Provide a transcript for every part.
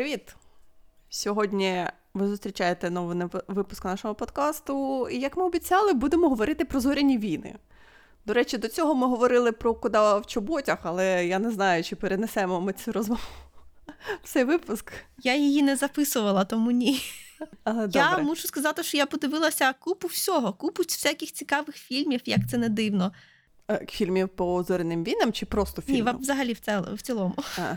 Привіт! Сьогодні ви зустрічаєте новий випуск нашого подкасту. І як ми обіцяли, будемо говорити про зоряні війни. До речі, до цього ми говорили про куда в чоботях, але я не знаю, чи перенесемо ми цю розмову в цей випуск. Я її не записувала, тому ні. Але Я добре. мушу сказати, що я подивилася купу всього, купу всяких цікавих фільмів, як це не дивно. Е, Фільмів по зоряним війнам чи просто Ні, фільмів? ва- взагалі в, цел- в цілому. А,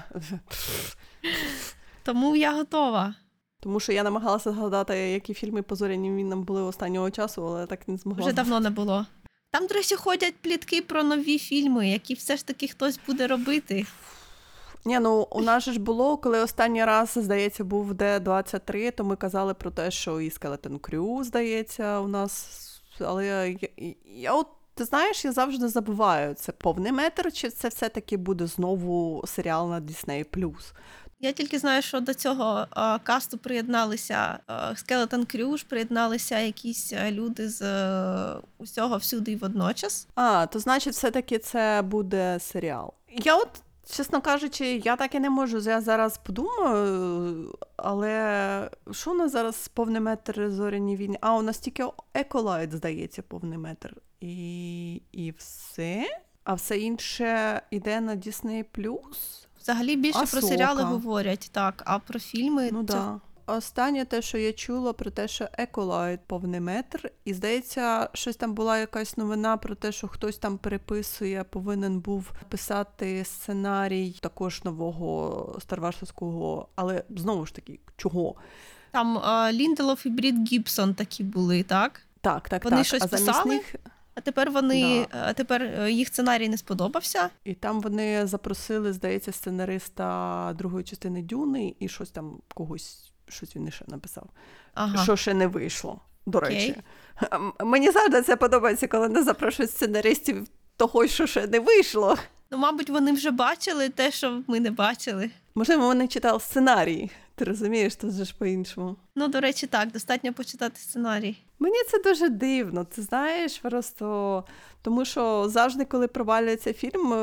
Тому я готова. Тому що я намагалася згадати, які фільми по зоряним війнам були останнього часу, але так не змогла. Вже давно не було. Там, до речі, ходять плітки про нові фільми, які все ж таки хтось буде робити. Ні, ну у нас же ж було, коли останній раз, здається, був Д-23, то ми казали про те, що і Skeleton Crew, здається, у нас. Але я, я, я от, ти знаєш, я завжди забуваю, це повний метр, чи це все-таки буде знову серіал на Disney+. Я тільки знаю, що до цього е, касту приєдналися Crew, ж приєдналися якісь е, люди з е, усього всюди і водночас. А, то значить, все-таки це буде серіал. Я от, чесно кажучи, я так і не можу. Я зараз подумаю, але що у нас зараз повний метр зоряні війни? А, у нас тільки Acolyte, здається, повний метр. І, і все. А все інше йде на Disney+. Взагалі більше про серіали говорять, так, а про фільми Ну це да. Останнє те, що я чула про те, що Acolyte повний метр, і здається, щось там була якась новина про те, що хтось там переписує, повинен був писати сценарій також нового старварсовського, але знову ж таки, чого? Там е, Лінделов і Брід Гібсон такі були, так? Так, так, Вони так. щось а замість писали? них А тепер вони Да. е, тепер е, їх сценарій не сподобався. і там вони запросили, здається, сценариста другої частини Дюни, і щось там когось, щось він ще написав. Ага. що ще не вийшло. До Окей. речі, мені завжди це подобається, коли не запрошують сценаристів того, що ще не вийшло. Ну, мабуть, вони вже бачили те, що ми не бачили. Можливо, вони читали сценарій. Ти розумієш, тут же ж по-іншому. Ну, до речі, так, достатньо почитати сценарій. Мені це дуже дивно. Ти знаєш, просто тому що завжди, коли провалюється фільм, е,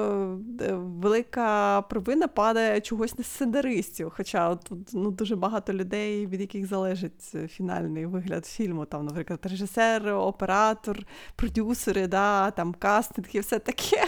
е, велика провина падає чогось на сценаристів. Хоча тут ну, дуже багато людей, від яких залежить е, фінальний вигляд фільму. Там, наприклад, режисер, оператор, продюсери, да, там кастинг і все таке.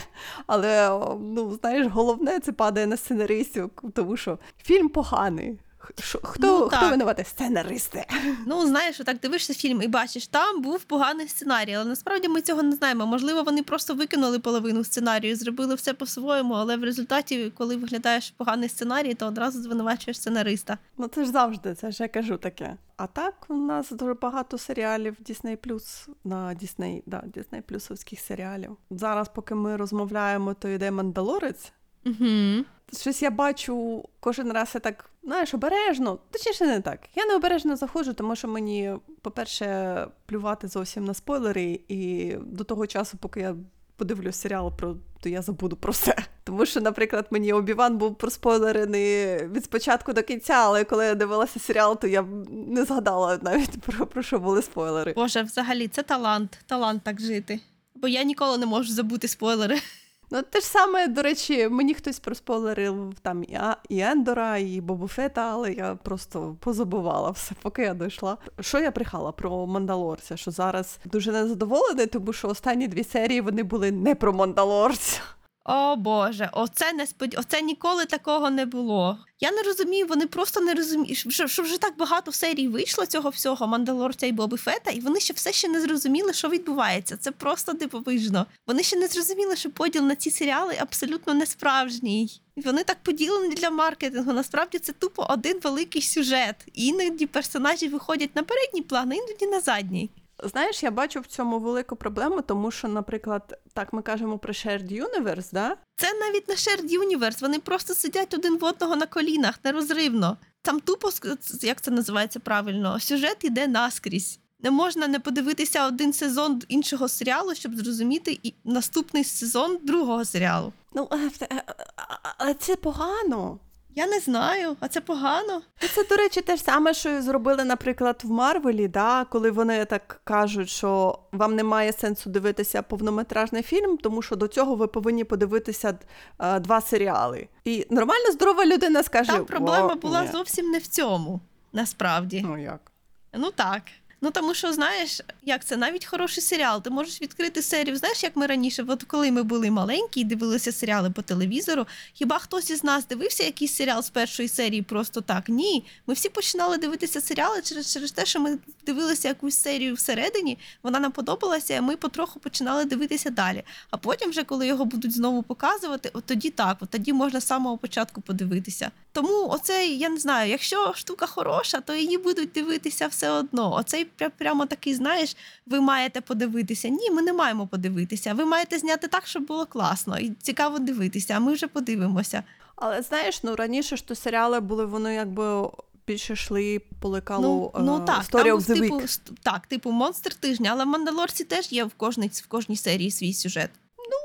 Але ну, знаєш, головне це падає на сценаристів, тому що фільм поганий. Що- Хто, Ну, хто так. винуватий? Сценаристи. Ну, знаєш, так дивишся фільм і бачиш, там був поганий сценарій, але насправді ми цього не знаємо. Можливо, вони просто викинули половину сценарію, зробили все по-своєму, але в результаті, коли виглядаєш поганий сценарій, то одразу звинувачуєш сценариста. Ну це ж завжди, це ж я кажу таке. А так у нас дуже багато серіалів Disney Plus на Disney, да, Disney Плюсовських серіалів. Зараз, поки ми розмовляємо, то йде Мандалорець. Угу. Щось я бачу кожен раз я так, знаєш, обережно. Точніше, не так. Я не обережно заходжу, тому що мені, по-перше, плювати зовсім на спойлери, і до того часу, поки я подивлюсь серіал про то я забуду про все. Тому що, наприклад, мені Обіван був проспойлерений від спочатку до кінця, але коли я дивилася серіал, то я не згадала навіть про, про що були спойлери. Боже, взагалі, це талант, талант так жити. Бо я ніколи не можу забути спойлери. Ну, те ж саме, до речі, мені хтось проспойлерив там і, А- і Ендора, і Бобуфета, але я просто позабувала все, поки я дійшла. Що я брехала про Мандалорця? Що зараз дуже незадоволений, тому що останні дві серії вони були не про Мандалорця. О Боже, оце не спод... оце ніколи такого не було. Я не розумію, вони просто не розуміють, що, що вже так багато серій вийшло цього всього Мандалорця і Боби Фета, і вони ще все ще не зрозуміли, що відбувається. Це просто дивовижно. Вони ще не зрозуміли, що поділ на ці серіали абсолютно не справжній. Вони так поділені для маркетингу. Насправді це тупо один великий сюжет. І іноді персонажі виходять на передній план, а іноді на задній. Знаєш, я бачу в цьому велику проблему, тому що, наприклад, так ми кажемо про Shared Universe, да? Це навіть не Shared Universe, вони просто сидять один в одного на колінах, нерозривно. Там тупо, як це називається правильно, сюжет іде наскрізь. Не можна не подивитися один сезон іншого серіалу, щоб зрозуміти і наступний сезон другого серіалу. Ну, але це погано. Я не знаю, а це погано. Це, до речі, те ж саме, що зробили, наприклад, в Марвелі, да, коли вони так кажуть, що вам немає сенсу дивитися повнометражний фільм, тому що до цього ви повинні подивитися е, два серіали. І нормально здорова людина скаже: Там проблема була ні». зовсім не в цьому, насправді. Ну як? Ну так. Ну тому що знаєш, як це навіть хороший серіал. Ти можеш відкрити серію. Знаєш, як ми раніше, от коли ми були маленькі і дивилися серіали по телевізору. Хіба хтось із нас дивився якийсь серіал з першої серії просто так? Ні. Ми всі починали дивитися серіали через, через те, що ми дивилися якусь серію всередині. Вона нам подобалася, і ми потроху починали дивитися далі. А потім, вже коли його будуть знову показувати, от тоді так, от тоді можна з самого початку подивитися. Тому оце я не знаю, якщо штука хороша, то її будуть дивитися все одно. Оцей прямо такий, знаєш, ви маєте подивитися. Ні, ми не маємо подивитися. Ви маєте зняти так, щоб було класно і цікаво дивитися. А ми вже подивимося. Але знаєш, ну раніше ж то серіали були, вони якби більше йшли по лекалу ну, ну е, так, Story там of the типу, Week. так, типу монстр тижня, але в Мандалорці теж є в кожній, в кожній серії свій сюжет. Ну,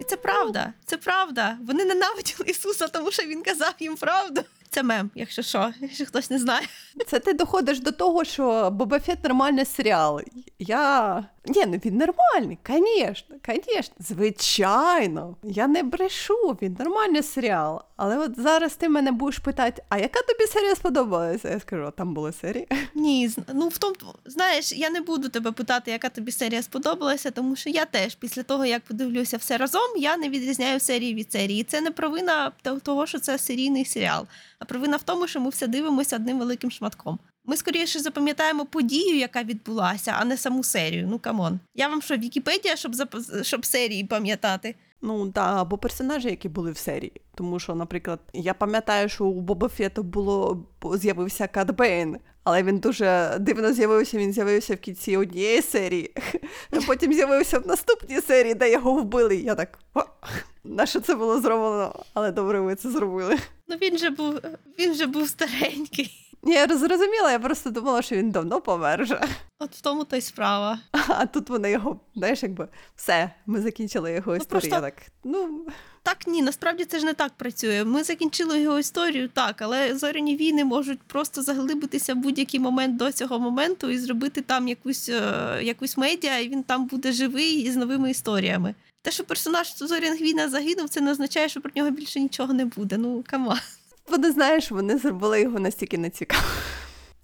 і це правда, це правда. Вони ненавиділи Ісуса, тому що він казав їм правду. Це мем, якщо що, якщо хтось не знає. Це ти доходиш до того, що Боба Фет нормальний серіал. Я. Ні, ну він нормальний, звісно, звісно, звичайно. Я не брешу, він нормальний серіал. Але от зараз ти мене будеш питати, а яка тобі серія сподобалася? Я скажу, «А там були серії. Ні, ну в тому, знаєш, я не буду тебе питати, яка тобі серія сподобалася, тому що я теж після того, як подивлюся все разом, я не відрізняю серії від серії. Це не провина того, що це серійний серіал, а провина в тому, що ми все дивимося одним великим шматком. Ми скоріше запам'ятаємо подію, яка відбулася, а не саму серію. Ну come on. Я вам що, Вікіпедія, щоб зап- щоб серії пам'ятати? Ну да, або персонажі, які були в серії. Тому що, наприклад, я пам'ятаю, що у Боба Фета було з'явився Кат Бейн, але він дуже дивно з'явився. Він з'явився в кінці однієї серії, а потім з'явився в наступній серії, де його вбили. Я так. «О, На що це було зроблено? Але добре, ви це зробили. Ну він же був він же був старенький. Ні, я зрозуміла, я просто думала, що він давно помер вже. От в тому то й справа. А тут вони його, знаєш, якби все, ми закінчили його історію. просто- так, ну, Так, ні, насправді це ж не так працює. Ми закінчили його історію, так, але зоряні війни можуть просто заглибитися в будь-який момент до цього моменту і зробити там якусь, е, якусь медіа, і він там буде живий і з новими історіями. Те, що персонаж зоряних війна загинув, це не означає, що про нього більше нічого не буде. Ну come on. Вони знаєш, вони зробили його настільки нецікавим.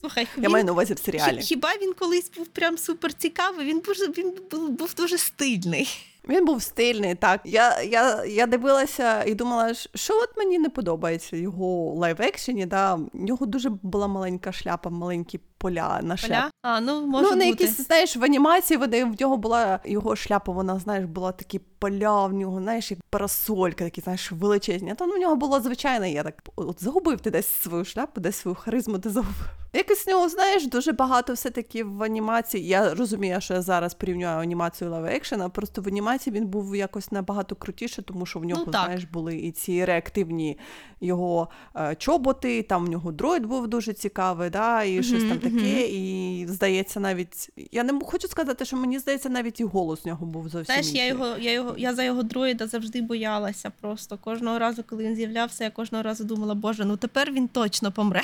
Слухай, Я він- маю на увазі в серіалі. хіба він колись був прям супер цікавий? Він був він був, був дуже стильний. Він був стильний, так. Я, я, я дивилася і думала, що- от мені не подобається його live-action-і, да. В нього дуже була маленька шляпа, маленькі поля на шляпі. Поля? А, ну може ну, бути. якісь, знаєш, в анімації вони, в нього була його шляпа, вона, знаєш, була такі поля в нього, знаєш, як парасолька, такі, знаєш, величезні. А то ну, в нього було звичайне, я так от загубив ти десь свою шляпу, десь свою харизму ти загубив. Якось в нього, знаєш, дуже багато все-таки в анімації. Я розумію, що я зараз порівнюю анімацію live action-а, просто в анімації він був якось набагато крутіше, тому що в нього, Ну, знаєш, були і ці реактивні його е, чоботи, там в нього дроїд був дуже цікавий, да, і щось там таке. мгм. І здається, навіть я не хочу сказати, що мені здається, навіть і голос в нього був зовсім. Знаєш, я його, я його, я за його дроїда завжди боялася. Просто кожного разу, коли він з'являвся, я кожного разу думала, боже, ну тепер він точно помре.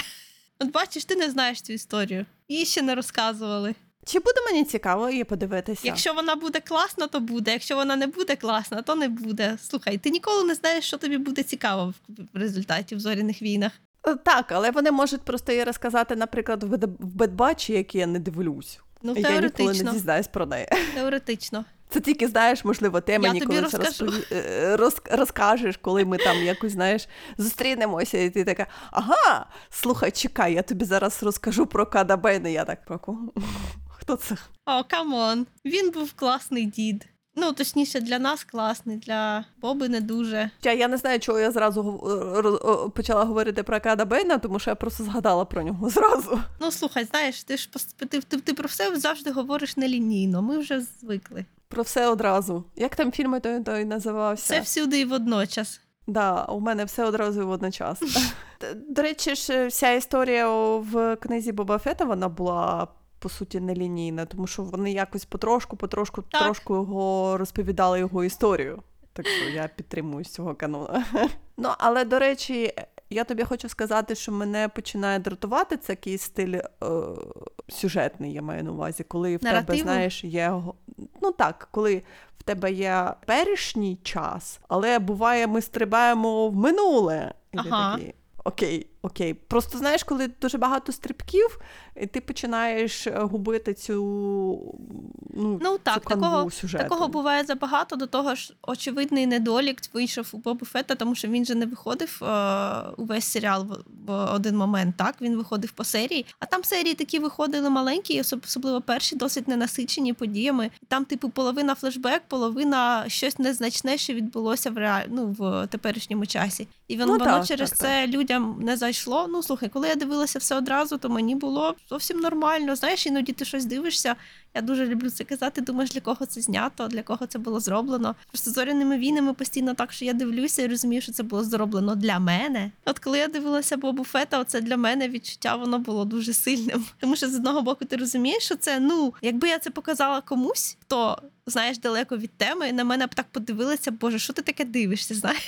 От бачиш, ти не знаєш цю історію. Її ще не розказували. Чи буде мені цікаво її подивитися? Якщо вона буде класна, то буде. Якщо вона не буде класна, то не буде. Слухай, ти ніколи не знаєш, що тобі буде цікаво в результаті в зоряних війнах. Е, Так, але вони можуть просто її розказати, наприклад, в Bad- в Bad Batch-і, який я не дивлюсь. Ну, я ніколи не дізнаюсь про неї. Теоретично. Це тільки знаєш, можливо, ти Я мені тобі колись розкажу. розпові- е, роз- розкажеш, коли ми там якось знаєш зустрінемося, і ти така, ага, слухай, чекай, я тобі зараз розкажу про Када Бейна. Я так про кого? Хто це? О, come on. Він був класний дід. Ну, точніше, для нас класний, для Боби не дуже. Я, я не знаю, чого я зразу гов- почала говорити про Када Бейна, тому що я просто згадала про нього зразу. Ну, слухай, знаєш, ти ж пос- ти, ти, ти про все завжди говориш нелінійно. Ми вже звикли. Про все одразу. Як там фільм той, той називався? Все всюди і водночас. Да, у мене все одразу і водночас. До речі, ж вся історія в книзі Боба Фета вона була. По суті, нелінійна, тому що вони якось потрошку, потрошку, Так. трошку його розповідали його історію. Так що я підтримую з цього канону. Ну, але до речі, я тобі хочу сказати, що мене починає дратувати це якийсь стиль е, сюжетний, я маю на увазі, коли в тебе, знаєш, є. Ну так, коли в тебе є перішній час, але буває, ми стрибаємо в минуле. І Ага. такий, Окей, окей. Просто знаєш, коли дуже багато стрибків, і ти починаєш е, губити цю, ну, Ну так, цю такого, сюжету. такого буває забагато. До того ж, очевидний недолік вийшов у Боба Фета, тому що він же не виходив е, увесь серіал в, в один момент. Так він виходив по серії. А там серії такі виходили маленькі, особливо перші, досить ненасичені подіями. Там, типу, половина флешбек, половина щось незначне, що відбулося в реаль... ну, в теперішньому часі. І він Ну, воно так, через так, це людям не зайшло. Ну слухай, коли я дивилася все одразу, то мені було зовсім нормально. Знаєш, іноді ти щось дивишся. Я дуже люблю це казати. Думаєш, для кого це знято, для кого це було зроблено. Просто зоряними війнами постійно так, що я дивлюся і розумію, що це було зроблено для мене. От коли я дивилася Бобу Фета, оце для мене відчуття воно було дуже сильним. Тому що з одного боку ти розумієш, що це ну, якби я це показала комусь, хто знаєш далеко від теми, на мене б так подивилися, боже, що ти таке дивишся? Знаєш?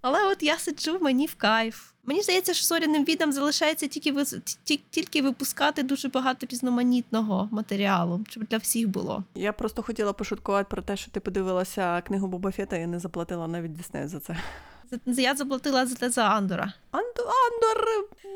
Але от я сиджу, мені в кайф. Мені здається, що зоряним відам залишається тільки тільки випускати дуже багато різноманітного матеріалу, щоб для всіх було. Я просто хотіла пошуткувати про те, що ти подивилася книгу Боба Фета і не заплатила навіть Діснею за це. Я заплатила за те за Андора. Андор, Андор,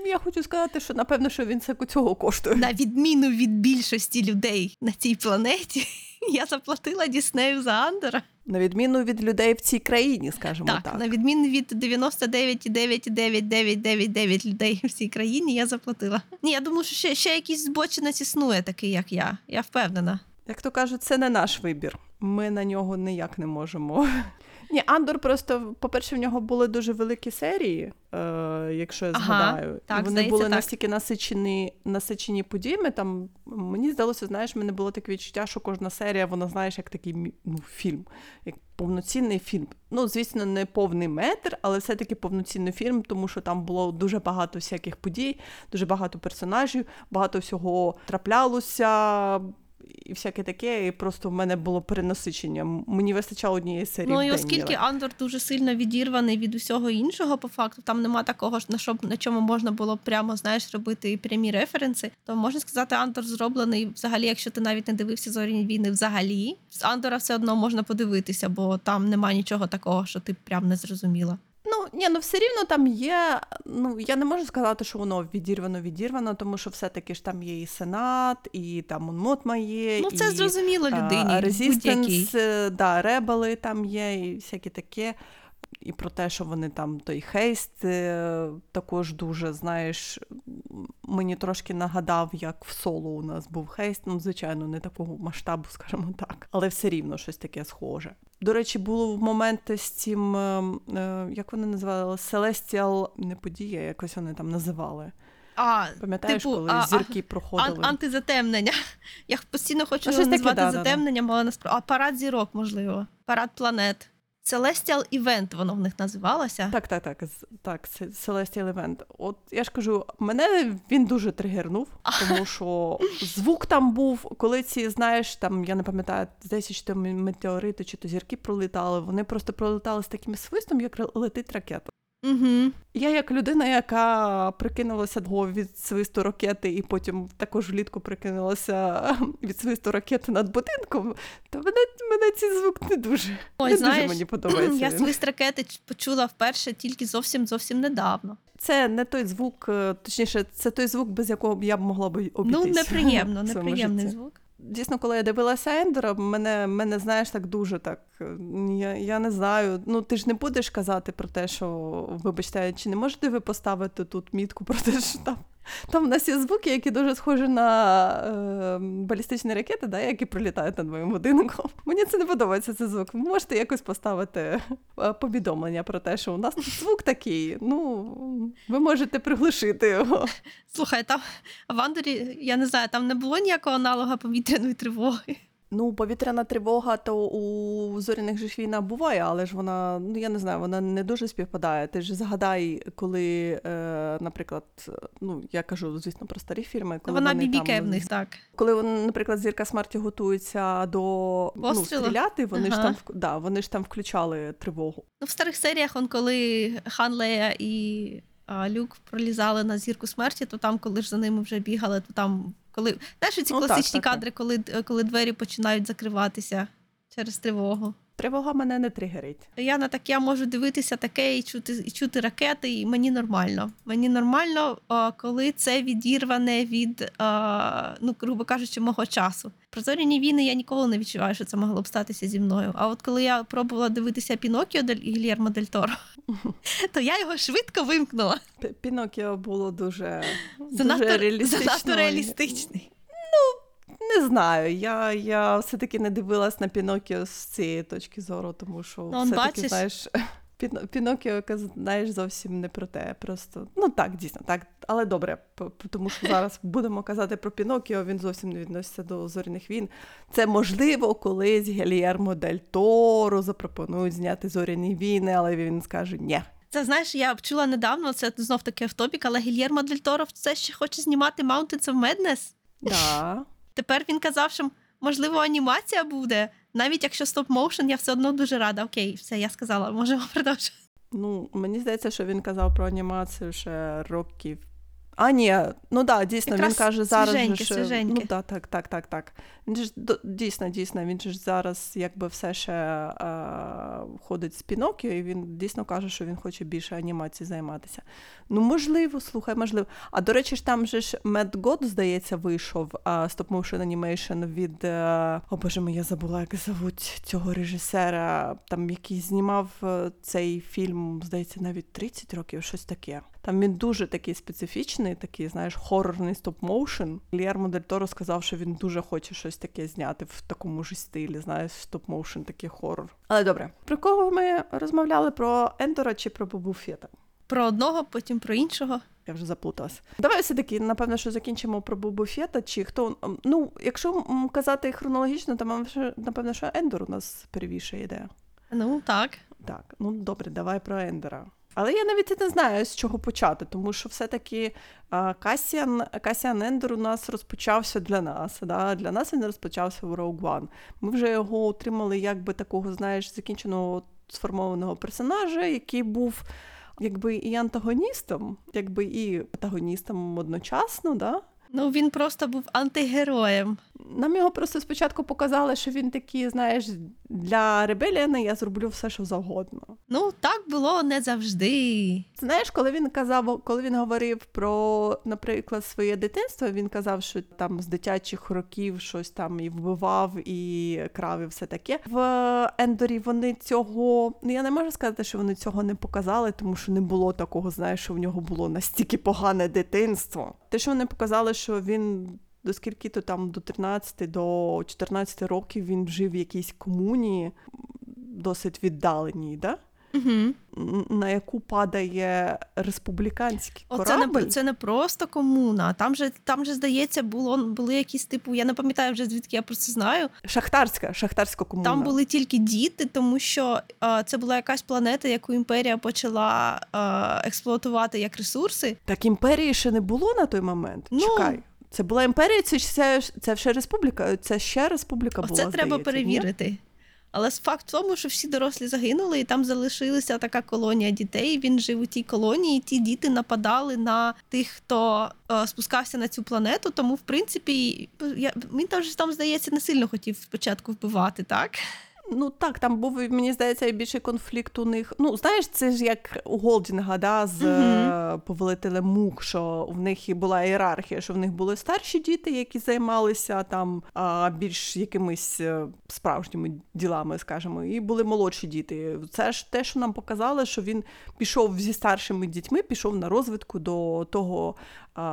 я хочу сказати, що напевно, що він це цього коштує. На відміну від більшості людей на цій планеті, я заплатила Діснею за Андера. На відміну від людей в цій країні, скажімо Так, так. на відміну від 99,999999 людей в цій країні, я заплатила. Ні, я думаю, що ще, ще якийсь збочинець існує, такий як я. Я впевнена. Як то кажуть, це не наш вибір. Ми на нього ніяк не можемо. Ні, Андор просто, по-перше, в нього були дуже великі серії, е, якщо я Ага, згадаю. так, і вони здається, були так. настільки насичені, насичені подіями. Там мені здалося, знаєш, мене було таке відчуття, що кожна серія, вона знаєш, як такий ну, фільм, як повноцінний фільм. Ну, звісно, не повний метр, але все-таки повноцінний фільм, тому що там було дуже багато всяких подій, дуже багато персонажів, багато всього траплялося. І всяке таке, і просто в мене було перенасичення. Мені вистачало однієї серії. Ну і оскільки Андор дуже сильно відірваний від усього іншого, по факту там нема такого ж на що на чому можна було прямо знаєш робити прямі референси, то можна сказати, Андор зроблений взагалі, якщо ти навіть не дивився зоряні війни, взагалі з Андора все одно можна подивитися, бо там нема нічого такого, що ти прям не зрозуміла. Ну ні, ну все рівно там є. Ну я не можу сказати, що воно відірвано, відірвано, тому що все-таки ж там є і сенат, і там Монмотма є. Ну це і, зрозуміло людині. е, да, ребели там є, і всяке таке. І про те, що вони там той хейст е, також дуже, знаєш, мені трошки нагадав, як в соло у нас був хейст. Ну, звичайно, не такого масштабу, скажімо так, але все рівно щось таке схоже. До речі, було в моменти з цим, е, е, як вони називали, Celestial, не подія, якось вони там називали. А, Пам'ятаєш, Типу, коли а- зірки ан- проходили? антизатемнення. Я постійно хочу Ну, щось таке, назвати да, да. затемненням, але насправді. А парад зірок, можливо. Парад планет. Celestial Event воно в них називалося. Так, так, так, так, Celestial Event. От я ж кажу, мене він дуже тригернув, тому що звук там був, коли ці, знаєш, там я не пам'ятаю, здається, чи то метеорити, чи то зірки пролітали. Вони просто пролітали з таким свистом, як летить ракета. Угу. Я як людина, яка прикинулася до від свисту ракети, і потім також влітку прикинулася від свисту ракети над будинком, то мене, мене цей звук не дуже, Ой, не знаєш, дуже мені подобається. Я свист ракети почула вперше тільки зовсім зовсім недавно. Це не той звук, е, точніше, це той звук, без якого б я б могла б обійтись. Ну, неприємно, неприємний звук. Дійсно, коли я дивилася Ендера, мене, мене знаєш, так дуже так. Я, я не знаю. Ну, ти ж не будеш казати про те, що, вибачте, чи не можете ви поставити тут мітку про те, що там. Там в нас є звуки, які дуже схожі на е, балістичні ракети, да, які прилітають над моїм будинком. Мені це не подобається цей звук. Ви можете якось поставити е, повідомлення про те, що у нас тут звук такий. Ну, ви можете приглушити його. Слухай, там в Андорі, я не знаю, там не було ніякого аналога повітряної тривоги. Ну, повітряна тривога, то у зоряних же ж війна буває, але ж вона, ну я не знаю, вона не дуже співпадає. Ти ж згадай, коли, е, наприклад, ну я кажу, звісно, про старі фільми, коли Вона бібіке в них, так. коли вони, наприклад, зірка смерті готується до ну, стріляти, вони ж там да, вони ж там включали тривогу. Ну, в старих серіях, он коли Хан Лея і а, Люк пролізали на зірку смерті, то там, коли ж за ними вже бігали, то там коли знаєш ці Ну, класичні так, так. кадри, коли, коли двері починають закриватися через тривогу. Тривога мене не тригерить. Я на таке можу дивитися таке і чути, і чути ракети, і мені нормально. Мені нормально, коли це відірване від, ну, грубо кажучи, мого часу. Про зоряні війни я ніколи не відчуваю, що це могло б статися зі мною. А от коли я пробувала дивитися Пінокіо дель Гільєрмо дель Торо, то я його швидко вимкнула. Пінокіо було дуже, занадто реалістичний. Не знаю. Я, я все-таки не дивилась на Пінокіо з цієї точки зору, тому що Ну, все-таки, бачиш. знаєш, Піно- Пінокіо, знаєш, зовсім не про те. Просто ну так, дійсно, так. Але добре, тому що зараз будемо казати про Пінокіо, він зовсім не відноситься до зоряних війн. Це можливо, колись Гельєрмо Дель Торо запропонують зняти зоряні війни, але він скаже ні. Це знаєш, я чула недавно, це знов таки автопік, але Гільєрмо дель Торо все ще хоче знімати Mountains of Madness. Да. Тепер він казав, що можливо анімація буде. Навіть якщо стоп-моушен, я все одно дуже рада. Окей, все, я сказала, можемо продовжити. Ну, мені здається, що він казав про анімацію ще років. А, ні, ну да, дійсно, Якраз він каже зараз. же, свіженьке, що... Ну да, так, так, так, так. Він ж дійсно, дійсно, він ж зараз якби все ще а, ходить з Пінокіо, і він дійсно каже, що він хоче більше анімації займатися. Ну, можливо, слухай, можливо. А до речі, ж там же ж Mad God, здається, вийшов stop-motion animation від. е, О боже мій, я забула, як звуть цього режисера, там який знімав е, цей фільм, здається, навіть 30 років, щось таке. Там він дуже такий специфічний, такий, знаєш, хорорний stop-motion. Гільєрмо Дель Торо сказав, що він дуже хоче щось таке зняти в такому ж стилі, знаєш, stop-motion, такий хорор. Але добре, про кого ми розмовляли? Про Ендора чи про Бобу Фета? Про одного, потім про іншого. Я вже заплуталась. Давай все-таки, напевно, що закінчимо про Бобу Фета, чи хто. Ну, якщо казати хронологічно, то напевно, що Ендор у нас первіше йде. Ну так. Так, ну добре, давай про Ендера. Але я навіть не знаю, з чого почати, тому що все-таки Касіан, Касіан Ендер у нас розпочався для нас. Да? Для нас він розпочався в Rogue One. Ми вже його отримали якби такого, знаєш, закінченого сформованого персонажа, який був якби і антагоністом, якби і патагоністом одночасно. Да? Ну він просто був антигероєм. Нам його просто спочатку показали, що він такий, знаєш, для ребеліана я зроблю все, що завгодно. Ну так було не завжди. Знаєш, коли він казав, коли він говорив про, наприклад, своє дитинство, він казав, що там з дитячих років щось там і вбивав, і крав, і все таке. В Ендорі вони цього, ну я не можу сказати, що вони цього не показали, тому що не було такого, знаєш, що в нього було настільки погане дитинство. Те, що вони показали, що він. До скільки то там до 13 до 14 років він жив в якійсь комунії, досить віддаленій, да? Угу. на яку падає республіканський Оце не, це не просто комуна. Там же, там же, здається, було, були якісь типу, я не пам'ятаю вже звідки я про це знаю. Шахтарська, шахтарська комуна. Там були тільки діти, тому що е, це була якась планета, яку імперія почала е, експлуатувати як ресурси. Так імперії ще не було на той момент. Ну. Чекай. Це була імперія, це, це, це ще республіка. Це ще республіка була. Оце треба здається, ні? Але факт в тому, що всі дорослі загинули, і там залишилася така колонія дітей. Він жив у тій колонії, і ті діти нападали на тих, хто е, спускався на цю планету. Тому, в принципі, я, він там там, здається, не сильно хотів спочатку вбивати, так? Ну так, там був, мені здається, і більший конфлікт у них. Ну, знаєш, це ж як у Голдінга, да, з е, повелителем мук, що в них і була ієрархія, що в них були старші діти, які займалися там більш якимись е, справжніми ділами, скажімо, і були молодші діти. Це ж те, що нам показали, що він пішов зі старшими дітьми, пішов на розвитку до того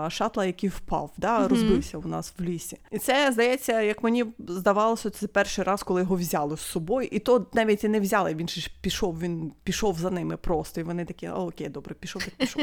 шатла, який впав, да, Мгм. розбився у нас в лісі. І це, здається, як мені здавалося, це перший раз, коли його взяли з собою. І то навіть і не взяли, він ж пішов, він пішов за ними просто. І вони такі, окей, добре, пішов, так пішов.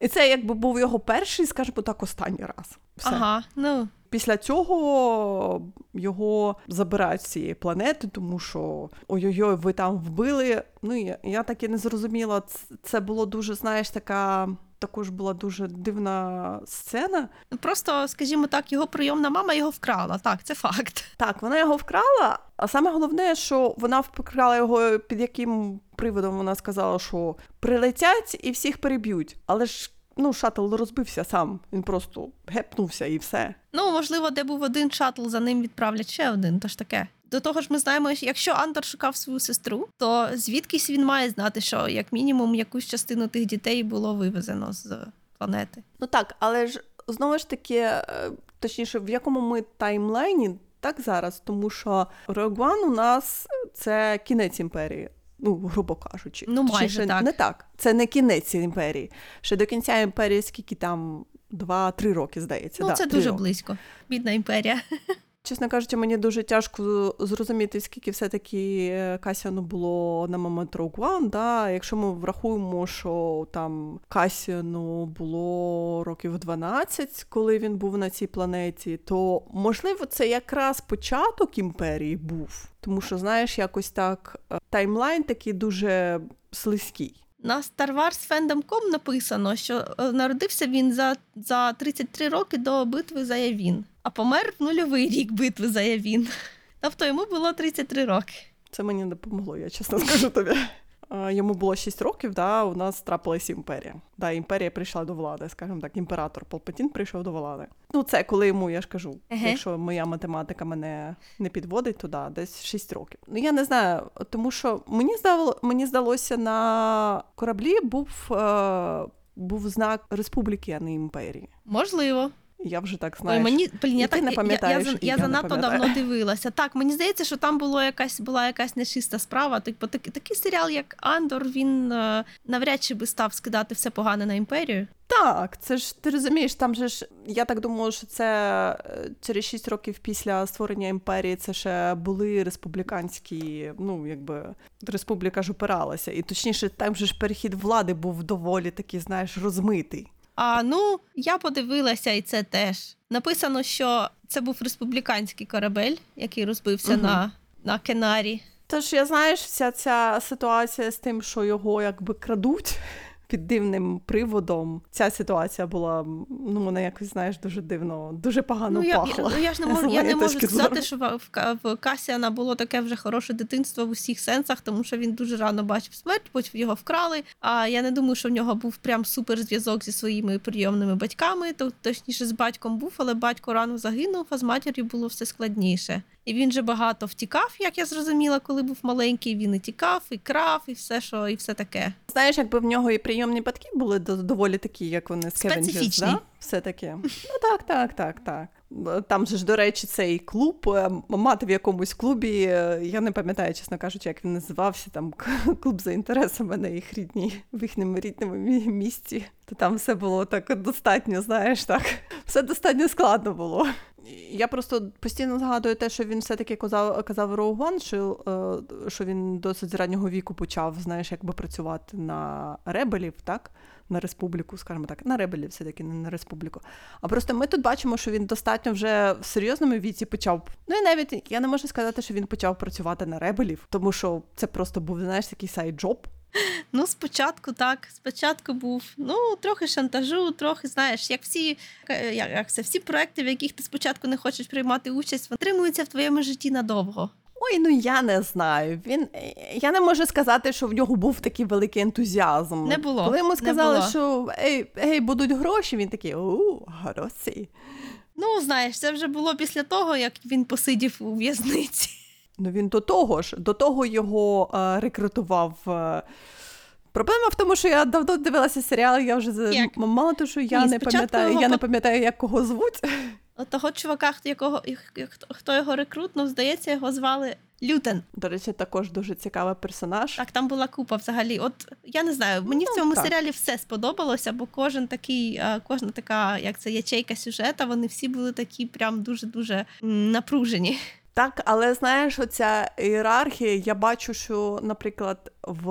І це якби був його перший, скажімо так, останній раз. Все. Ага, ну Після цього його забирають з цієї планети, тому що ой-ой-ой, ви там вбили. Ну і я так і не зрозуміла. Це було дуже, знаєш, така. Також була дуже дивна сцена. просто, скажімо так, його прийомна мама його вкрала. Так, це факт. Так, вона його вкрала, а саме головне, що вона вкрала його під яким приводом вона сказала, що прилетять і всіх переб'ють. Але ж ну, шатл розбився сам. Він просто гепнувся і все. Ну, можливо, де був один шатл, за ним відправлять ще один, то ж таке. До того ж, ми знаємо, що якщо Андор шукав свою сестру, то звідкись він має знати, що як мінімум якусь частину тих дітей було вивезено з планети. Ну так, але ж знову ж таки, е, точніше, в якому ми таймлайні, так зараз, тому що Rogue One у нас це кінець імперії. Ну, грубо кажучи, Ну, майже Точніше, так. не так. Це не кінець імперії. Ще до кінця імперії скільки там два-три роки, здається. Ну, да, це дуже роки. близько. Бідна імперія. Чесно кажучи, мені дуже тяжко зрозуміти, скільки все-таки е, Касіану було на момент Rogue One, да? Якщо ми врахуємо, що там Касіану було років 12, коли він був на цій планеті, то можливо це якраз початок імперії був. Тому що, знаєш, якось так е, таймлайн такий дуже слизький. На Star Wars Fandom.com написано, що е, народився він за, за 33 роки до битви за Явін, а помер в нульовий рік битви за Явін. Тобто йому було 33 роки. Це мені допомогло, я чесно скажу тобі. Йому було 6 років, да, у нас трапилась імперія. Да, імперія прийшла до влади, скажімо так, імператор Палпатін прийшов до влади. Ну, це коли йому, я ж кажу, Еге. якщо моя математика мене не підводить, то да, десь 6 років. Ну я не знаю, тому що мені здало, мені здалося, на кораблі був, е, був знак республіки, а не імперії. Можливо. Я вже так Ой, знаю. мені блін, я так не я- я, я, я я занадто давно дивилася. Так, мені здається, що там було якась була якась нечиста справа. Типу, так, такий серіал, як Андор, він е, навряд чи би став скидати все погане на імперію. Так, це ж ти розумієш, там же ж я так думаю, що це е, через 6 років після створення імперії це ще були республіканські, ну якби республіка ж опиралася. І точніше, там же ж перехід влади був доволі такий, знаєш, розмитий. А ну, я подивилася, і це теж. Написано, що це був республіканський корабель, який розбився угу. на, на Кенарі. Тож я знаєш, вся ця ситуація з тим, що його якби крадуть. Під дивним приводом ця ситуація була ну вона якось знаєш дуже дивно, дуже погано ну, я, пахла. я, я ж не можу, я не можу сказати, що в, в Касіана було таке вже хороше дитинство в усіх сенсах, тому що він дуже рано бачив смерть, потім його вкрали. А я не думаю, що в нього був прям супер зв'язок зі своїми прийомними батьками. То точніше з батьком був, але батько рано загинув, а з матір'ю було все складніше. І він же багато втікав, як я зрозуміла, коли був маленький. Він і тікав, і крав, і все, що і все таке. Знаєш, якби в нього і прийомні батьки були доволі такі, як вони Специфічні. да? все таке. Ну так, так, так, так. Там же ж, до речі, цей клуб, е, мати в якомусь клубі, е, я не пам'ятаю, чесно кажучи, як він називався, там клуб за інтересами на їх рідній, в їхньому рідному місті. То там все було так достатньо, знаєш, так. Все достатньо складно було. Я просто постійно згадую те, що він все-таки казав, казав One, що, е, що він досить з раннього віку почав, знаєш, якби працювати на ребелів, так? На республіку, скажімо так, на ребелів все-таки, не на республіку. А просто ми тут бачимо, що він достатньо вже в серйозному віці почав. Ну і навіть я не можу сказати, що він почав працювати на ребелів, тому що це просто був, знаєш, такий side job. Ну, спочатку так. Спочатку був ну трохи шантажу, трохи знаєш, як всі е, як, як це всі проекти, в яких ти спочатку не хочеш приймати участь, вони затримуються в твоєму житті надовго. Ой, ну я не знаю. Він я не можу сказати, що в нього був такий великий ентузіазм. Не було, Коли йому сказали, було. що ей, ей, будуть гроші, він такий у, гроші. Ну, знаєш, це вже було після того, як він посидів у в'язниці. Ну він до того ж, до того його е, рекрутував. Е, Проблема в тому, що я давно дивилася серіал, я вже Як? мало того, що я Ні, не пам'ятаю, його я не пам'ятаю, як кого звуть. От того чувака, хто- якого як- як- хто- його рекрутнув, здається, його звали Лютен. До речі, також дуже цікавий персонаж. Так, там була купа взагалі. От я не знаю, мені в Ну, цьому так. серіалі все сподобалося, бо кожен такий, е, кожна така, як це ячейка сюжета, вони всі були такі прям дуже-дуже напружені. Так, але знаєш, оця ієрархія, я бачу, що, наприклад, в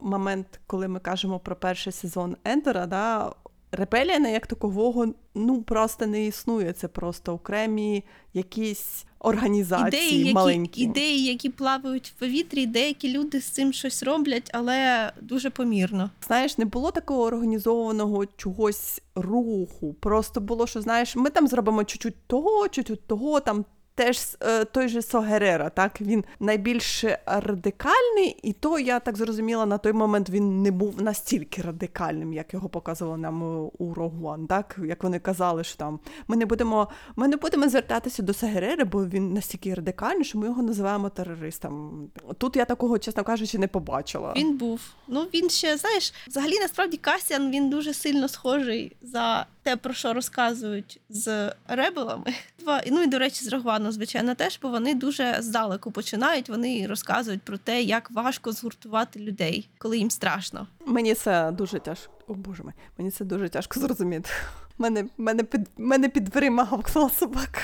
момент, коли ми кажемо про перший сезон Ендера, да, репелія не як такового ну просто не існує. Це просто окремі якісь організації ідеї, які, маленькі. ідеї, які плавають в повітрі, деякі люди з цим щось роблять, але дуже помірно. Знаєш, не було такого організованого чогось руху. Просто було, що знаєш, ми там зробимо чуть-чуть того, чуть-чуть того, там теж е, той же Согерера, так він найбільш радикальний, і то я так зрозуміла, на той момент він не був настільки радикальним, як його показували нам у Рогуан. Так як вони казали, що там ми не будемо, ми не будемо звертатися до Согерери, бо він настільки радикальний, що ми його називаємо терористом. Тут я такого, чесно кажучи, не побачила. Він був. Ну він ще знаєш, взагалі насправді Касіан він дуже сильно схожий за те, про що розказують з ребелами. Два Ну і до речі, з Рогвану, звичайно, теж, бо вони дуже здалеку починають. Вони розказують про те, як важко згуртувати людей, коли їм страшно. Мені це дуже тяжко. О боже мій, мені це дуже тяжко зрозуміти. Мене мене під мене під дверима гавкнула собака.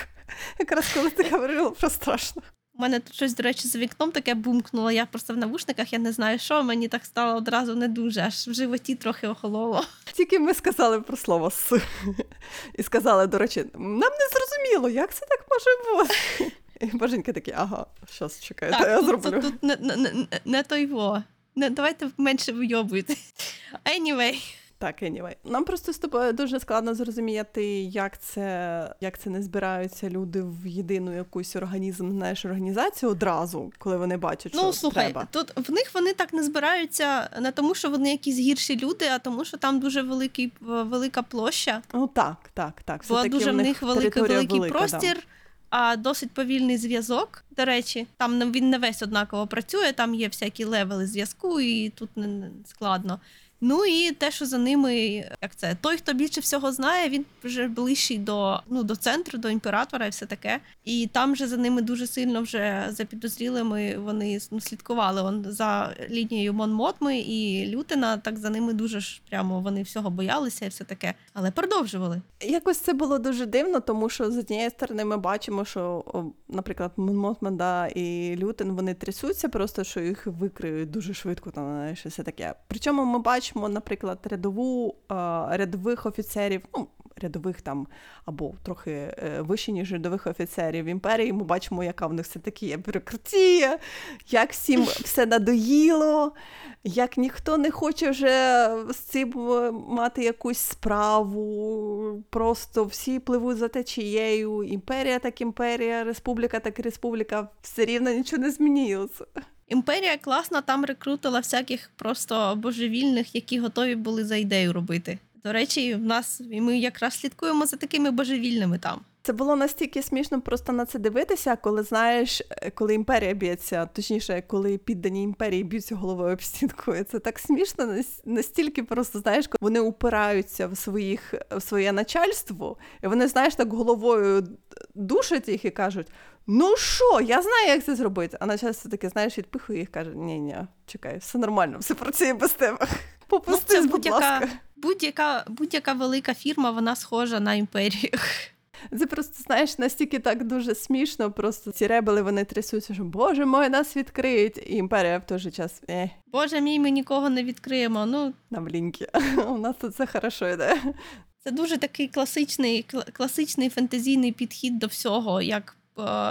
Якраз коли ти говорила про страшно. У мене тут щось, до речі, за вікном таке бумкнуло. Я просто в навушниках, я не знаю, що мені так стало одразу не дуже, аж в животі трохи охололо. Тільки ми сказали про слово с і сказали, до речі, нам не зрозуміло, як це так може бути. І боженьки такі, ага, щас чекайте, так, я тут, зроблю. Тут, тут не, не, не той во. Не, давайте менше вийобуйте. Anyway. Так, anyway. Нам просто з тобою дуже складно зрозуміти, як це як це не збираються люди в єдину якусь організм, знаєш, організацію одразу, коли вони бачать, що ну, слухай, треба. Тут в них вони так не збираються не тому, що вони якісь гірші люди, а тому, що там дуже великий велика площа. Ну так, так, так. Бо дуже в них великий великий велика, простір. Да. А досить повільний зв'язок. До речі, там він не весь однаково працює, там є всякі левели зв'язку, і тут не складно. Ну і те, що за ними, як це, той, хто більше всього знає, він вже ближчий до ну, до центру, до імператора і все таке. І там вже за ними дуже сильно вже за підозрілими вони ну, слідкували Он за лінією Монмотми і Лютина. Так за ними дуже ж прямо вони всього боялися і все таке, але продовжували. Якось це було дуже дивно, тому що з однієї сторони ми бачимо, що, наприклад, Монмотман да, і Лютин вони трясуться, просто що їх викриють дуже швидко. Там знаєш, все таке. Причому ми бачимо бачимо, наприклад, рядову рядових офіцерів, ну рядових там або трохи е, вище, ніж рядових офіцерів імперії. Ми бачимо, яка в них все таки є бюрократія, як всім все надоїло, як ніхто не хоче вже з цим е, мати якусь справу. Просто всі пливуть за течією. Імперія так імперія, республіка так республіка, все рівно нічого не змінилося. Імперія класна там рекрутила всяких просто божевільних, які готові були за ідею робити. До речі, в нас і ми якраз слідкуємо за такими божевільними там. Це було настільки смішно просто на це дивитися, коли знаєш, коли імперія б'ється, точніше, коли піддані імперії б'ються головою об стінку. Це так смішно, настільки просто знаєш, коли вони упираються в своїх в своє начальство, і вони, знаєш, так головою душать їх і кажуть: Ну що, я знаю, як це зробити. А начальство таке, знаєш, відпихує їх каже: ні ні чекай, все нормально, все працює без тебе. Попустись, ну, будь ласка. Будь-яка будь-яка велика фірма, вона схожа на імперію. Це просто, знаєш, настільки так дуже смішно. Просто ці ребели вони трясуться, що Боже мой, нас відкриють. І імперія в той же час. Е. Боже мій, ми нікого не відкриємо. Ну на блінки. У нас тут все хорошо йде. Це дуже такий класичний, класичний фентезійний підхід до всього, як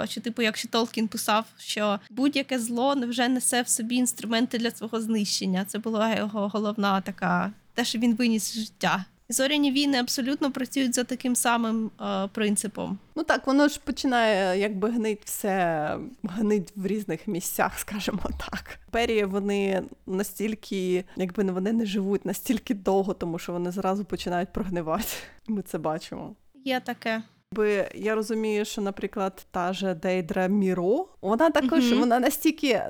чи типу, як ще Толкін писав, що будь-яке зло вже несе в собі інструменти для свого знищення. Це була його головна така, те, що він виніс з життя. Зоряні війни абсолютно працюють за таким самим е, принципом. Ну так, воно ж починає якби гнить все, гнить в різних місцях, скажімо так. Перії вони настільки, якби вони не живуть настільки довго, тому що вони зразу починають прогнивати. Ми це бачимо. Є таке. Би я розумію, що, наприклад, та же Дейдра Міро, вона також mm-hmm. вона настільки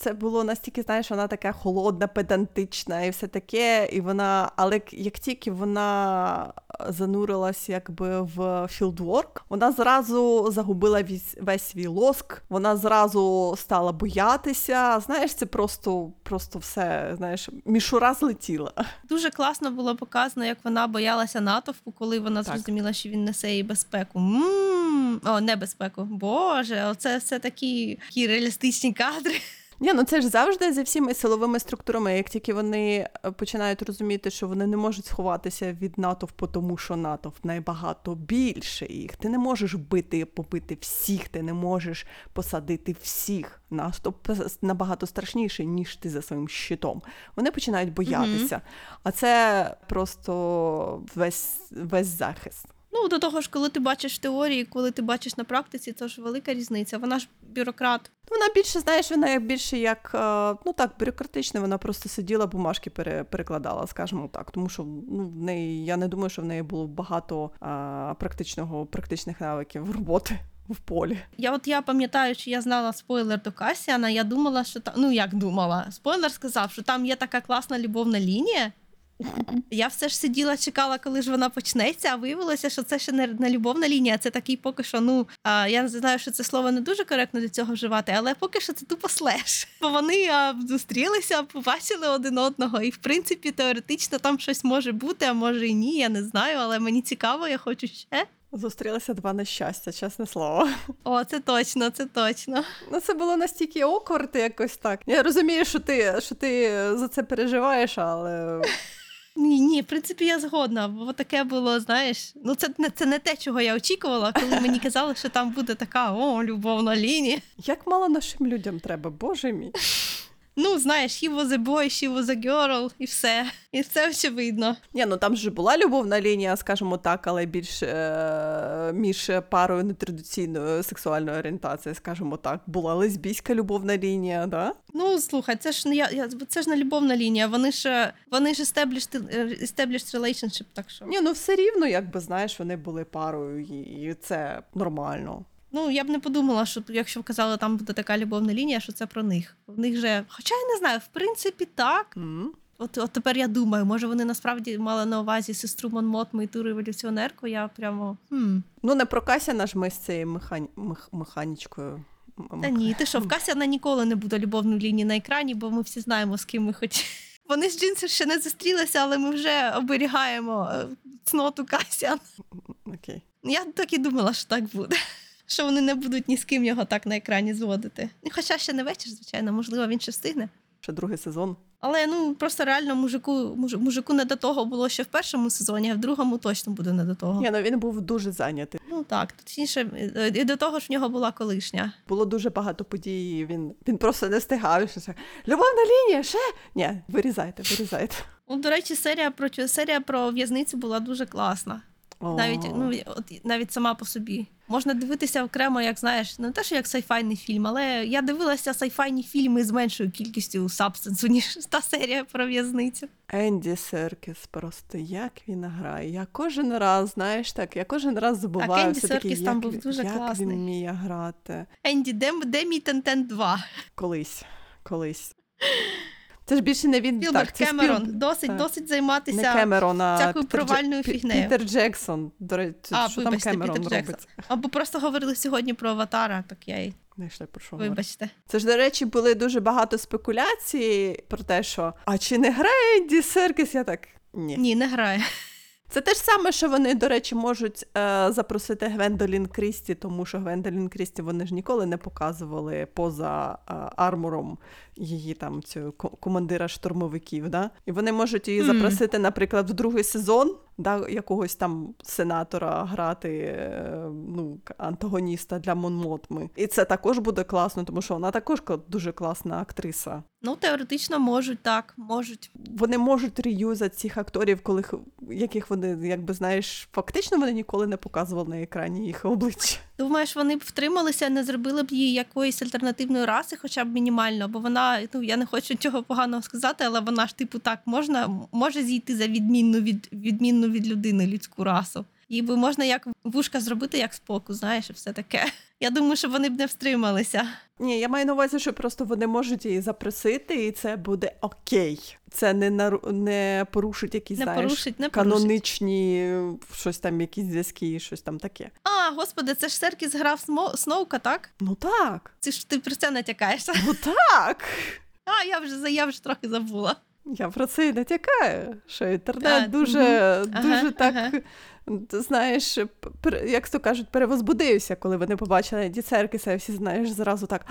це було настільки, знаєш, вона така холодна, педантична і все таке. І вона, але як тільки вона занурилась якби в філдворк, вона зразу загубила весь, весь свій лоск, вона зразу стала боятися. Знаєш, це просто просто все, знаєш, мішура злетіла. Дуже класно було показано, як вона боялася натовпу, коли вона так. зрозуміла, що він несе їй безпеку. М-м-м. О, небезпеку. Боже, оце все такі, такі реалістичні кадри. Ні, ну це ж завжди за всіми силовими структурами. Як тільки вони е, починають розуміти, що вони не можуть сховатися від натовпу, тому що натовп найбагато більше їх. Ти не можеш бити і побити всіх, ти не можеш посадити всіх. Наступ набагато страшніший, ніж ти за своїм щитом. Вони починають боятися. Mm-hmm. А це просто весь, весь захист. Ну, до того ж, коли ти бачиш в теорії, коли ти бачиш на практиці, то ж велика різниця. Вона ж бюрократ. Вона більше, знаєш, вона як більше як е, ну так, бюрократична, вона просто сиділа, бумажки пере, перекладала, скажімо так. Тому що ну, в неї, я не думаю, що в неї було багато а, практичного, практичних навиків роботи в полі. Я от я пам'ятаю, що я знала спойлер до Касіана. Я думала, що там, ну як думала, спойлер сказав, що там є така класна любовна лінія. Я все ж сиділа, чекала, коли ж вона почнеться, а виявилося, що це ще не, не любовна лінія, це такий поки що. Ну а, я знаю, що це слово не дуже коректно для цього вживати, але поки що це тупо слеш. Бо вони а, зустрілися, побачили один одного, і в принципі теоретично там щось може бути, а може і ні. Я не знаю, але мені цікаво, я хочу ще. Зустрілися два нещастя, чесне слово. О, це точно, це точно. Ну, це було настільки окорд, якось так. Я розумію, що ти, що ти за це переживаєш, але Ні, ні, в принципі, я згодна, бо таке було, знаєш. Ну, це не це не те, чого я очікувала, коли мені казали, що там буде така о, любовна лінія. як мало нашим людям треба, боже мій. Ну, знаєш, he was a boy, she was a girl, і все. І все очевидно. Ні, ну там же була любовна лінія, скажімо так, але більш е- між парою нетрадиційної сексуальної орієнтації, скажімо так, була лесбійська любовна лінія, да? Ну, слухай, це ж не я, я це ж не любовна лінія. Вони ж вони ж established, established relationship, так що. Ні, ну все рівно, якби знаєш, вони були парою, і це нормально. Ну, я б не подумала, що якщо казали, там буде така любовна лінія, що це про них. В них же, хоча я не знаю, в принципі, так. Mm. От, от тепер я думаю, може вони насправді мали на увазі сестру Монмотму і ту революціонерку. Я прямо хм. Ну, не про Касяна ж ми з цією механі... мех... механічкою. Та ні, ти що, в Касяна ніколи не буде любовної лінії на екрані, бо ми всі знаємо, з ким ми хоч. Вони з Джинсом ще не зустрілися, але ми вже оберігаємо е, цноту Касян. Окей. Я так і думала, що так буде. Що вони не будуть ні з ким його так на екрані зводити. Ну, Хоча ще не вечір, звичайно, можливо, він ще встигне. Ще другий сезон. Але ну просто реально мужику, мужику не до того було ще в першому сезоні, а в другому точно буде не до того. Ні, ну він був дуже зайнятий. Ну так, точніше, і до того ж в нього була колишня. Було дуже багато подій. Він він просто не стигав. Що це любовна лінія, ще ні, вирізайте, вирізайте. Ну, до речі, серія про серія про в'язницю була дуже класна. Навіть ну от навіть сама по собі. Можна дивитися окремо, як знаєш, не те, що як сайфайний фільм, але я дивилася сайфайні фільми з меншою кількістю сабстенсу, ніж та серія про в'язницю. Енді Серкіс просто як він грає. Я кожен раз, знаєш так, я кожен раз забуваю Енді все-таки, Серкіс як, там був дуже як класний. він вміє грати. Енді, де, де мій Тентен 2? Колись. Колись. Це ж більше не він Спілберг так, це Кемерон. Спіл- Досить, так. досить Не займатися. Кемерон, а всякою Пітер провальною фігнею. Пітер Джексон. До речі, А, що вибачте, там Кемерон Пітер робить? Джексон. Або просто говорили сьогодні про аватара, так я й Не йшли про що вибачте. Це ж, до речі, були дуже багато спекуляцій про те, що а чи не грає Енді Серкіс? Я так. Ні. Ні, не грає. Це те ж саме, що вони, до речі, можуть е, запросити Гвендолін Крісті, тому що Гвендолін Крісті вони ж ніколи не показували поза е, армором її там цю командира штурмовиків. Да? І вони можуть її запросити, наприклад, в другий сезон, да, якогось там сенатора грати е, ну, антагоніста для Монмотми. І це також буде класно, тому що вона також дуже класна актриса. Ну, теоретично можуть, так, можуть. Вони можуть реюзати цих акторів, коли яких вони, якби знаєш, фактично вони ніколи не показували на екрані їх обличчя. Думаєш, вони б втрималися, не зробили б її якоїсь альтернативної раси, хоча б мінімально, бо вона, ну я не хочу чого поганого сказати, але вона ж, типу, так можна може зійти за відмінну від відмінну від людини людську расу. Їй би можна як вушка зробити, як споку, знаєш, і все таке. Я думаю, що вони б не втрималися. Ні, я маю на увазі, що просто вони можуть її запросити, і це буде окей. Це не нару... не порушить якісь Не знаєш, порушить, не порушить. каноничні е, щось там, якісь зв'язки, щось там таке. А, господи, це ж Серкіс грав Смо... Сноука, так? Ну так, Це ж ти про це натякаєш. ну так. А, я вже я вже трохи забула. Я про це і натякаю, що інтернет А, дуже, мгм. дуже Ага, так, ага. Ти знаєш, як то кажуть, перевозбудився, коли вони побачили Еді Серкіса, і всі, знаєш, зразу так.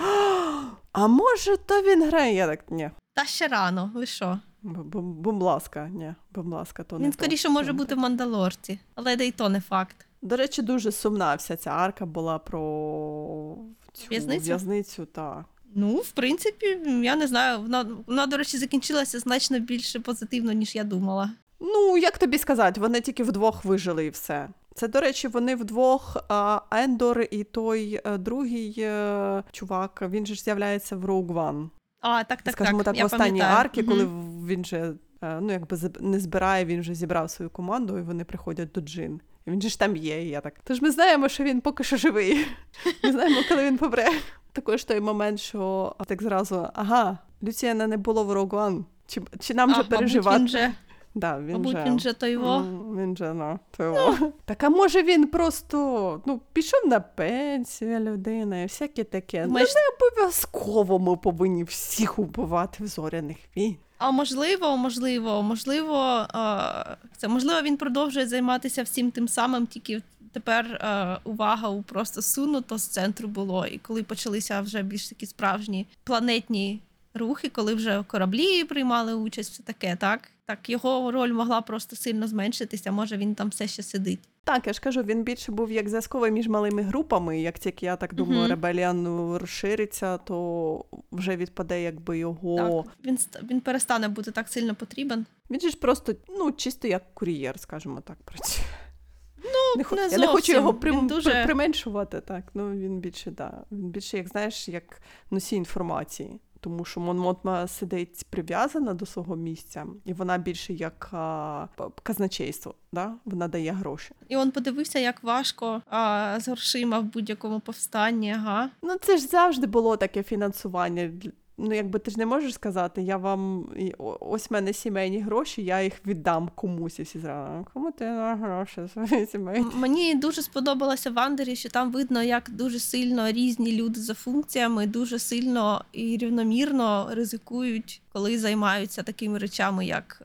«А, може, то він грає? Я так, ні. Та ще рано, ви що? Бу- бу- ласка, ні, будь ласка, то не Він скоріше то може бути в Мандалорці, але де й то не факт. До речі, дуже сумна вся ця арка була про цю В'язницю? в'язницю та. Ну, в принципі, я не знаю. Вона, вона, до речі, закінчилася значно більше позитивно, ніж я думала. Ну, як тобі сказати, вони тільки вдвох вижили і все. Це, до речі, вони вдвох Ендор і той е, другий е, чувак, він же ж з'являється в Rogue One. А, так, так, Скажімо так, я в останній аркі, коли Мгм. він же е, ну, якби не збирає, він вже зібрав свою команду, і вони приходять до Джин. І він же ж там є, і я так. Тож ми знаємо, що він поки що живий. Ми знаємо, коли він помре. Також той момент, що так зразу, ага, Люціана не було в Rogue One. Чи, чи нам А, вже мабуть, переживати? він же, Да, він мабуть, же... він же той во. Він же, ну, того. Так, а може він просто ну, пішов на пенсію людина і всяке таке. Ну, Думаєш- не обов'язково ми повинні всіх убивати в зоряних війн. А можливо, можливо, можливо, це можливо, він продовжує займатися всім тим самим, тільки тепер увага у просто сунуто з центру було. І коли почалися вже більш такі справжні планетні рухи, коли вже кораблі приймали участь, все таке, так? Так, його роль могла просто сильно зменшитися. Може, він там все ще сидить. Так, я ж кажу, він більше був як зв'язковий між малими групами. Як тільки я так думаю, Мгм. ребеліан розшириться, то вже відпаде якби його. Так, він він перестане бути так сильно потрібен. Він же ж просто ну, чисто як кур'єр, скажімо так, працює. Ну, не, не я не хочу його прим... дуже- применшувати, так. Ну, він більше, да. Він більше, як знаєш, як носій інформації. Тому що Монмотма сидить прив'язана до свого місця, і вона більше як а, казначейство, да? вона дає гроші. І він подивився, як важко а, з грошима в будь-якому повстанні. Ага. Ну, це ж завжди було таке фінансування. Ну, якби ти ж не можеш сказати, я вам ось в мене сімейні гроші, я їх віддам комусь і всі зразу. Кому ти на гроші свої сімейні? Мені дуже сподобалося в Андері, що там видно, як дуже сильно різні люди за функціями, дуже сильно і рівномірно ризикують, коли займаються такими речами, як.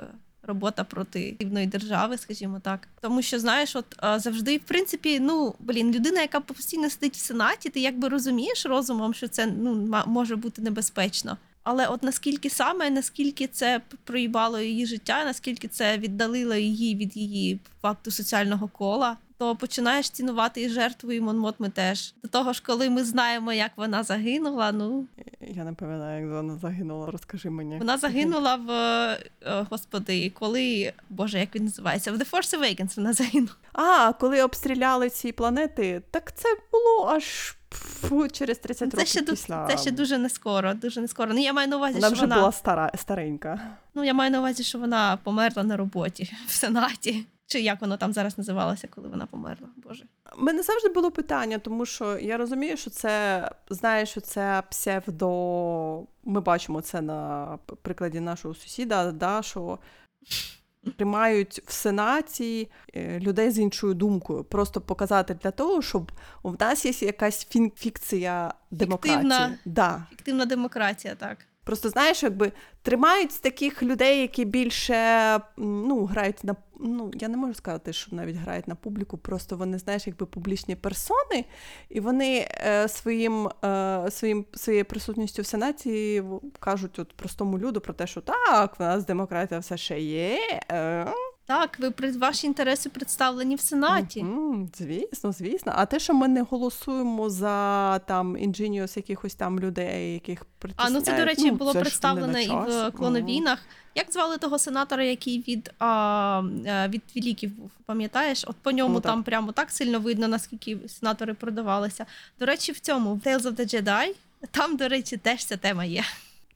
Робота проти рівної держави, скажімо так, тому що знаєш, от е, завжди, в принципі, ну блін, людина, яка постійно сидить в сенаті, ти якби розумієш розумом, що це ну може бути небезпечно. Але от наскільки саме, наскільки це проїбало її життя, наскільки це віддалило її від її факту соціального кола, то починаєш цінувати і жертву і Монмотми теж. До того ж, коли ми знаємо, як вона загинула, ну Я не пам'ятаю, як вона загинула, розкажи мені. вона загинула в е, господи, коли Боже, як він називається? В The Force Awakens вона загинула. А, коли обстріляли ці планети, так це було аж фу, через 30 Це років ще, після. це ще дуже не скоро, дуже не скоро. Ну я маю на увазі, Вона що вже вона була стара, старенька. ну я маю на увазі, що вона померла на роботі в сенаті. Чи як воно там зараз називалося, коли вона померла? Боже. Мене завжди було питання, тому що я розумію, що це знаєш, що це псевдо. Ми бачимо це на прикладі нашого сусіда, да, що тримають в сенаті е, людей з іншою думкою, просто показати для того, щоб у нас є якась фікція демократії. Фіктивна. Да. Фіктивна демократія, так. Просто знаєш, якби тримають таких людей, які більше ну, грають на ну я не можу сказати, що навіть грають на публіку, просто вони, знаєш, якби публічні персони, і вони е, своїм, е, своїм своєю присутністю в сенаті кажуть от простому люду про те, що так, в нас демократія все ще є. Е, Так, ви при- ваші інтереси представлені в Сенаті. Мгм, звісно, звісно. А те, що ми не голосуємо за там інженіус якихось там людей, яких А ну це, до речі, було представлено і в часі. Мгм. клоновійнах. Як звали того сенатора, який від, а, е, від Віліків був? Пам'ятаєш? От по ньому Ну, так. там прямо так сильно видно, наскільки сенатори продавалися. До речі, в цьому в Tales of the Jedi, там, до речі, теж ця тема є.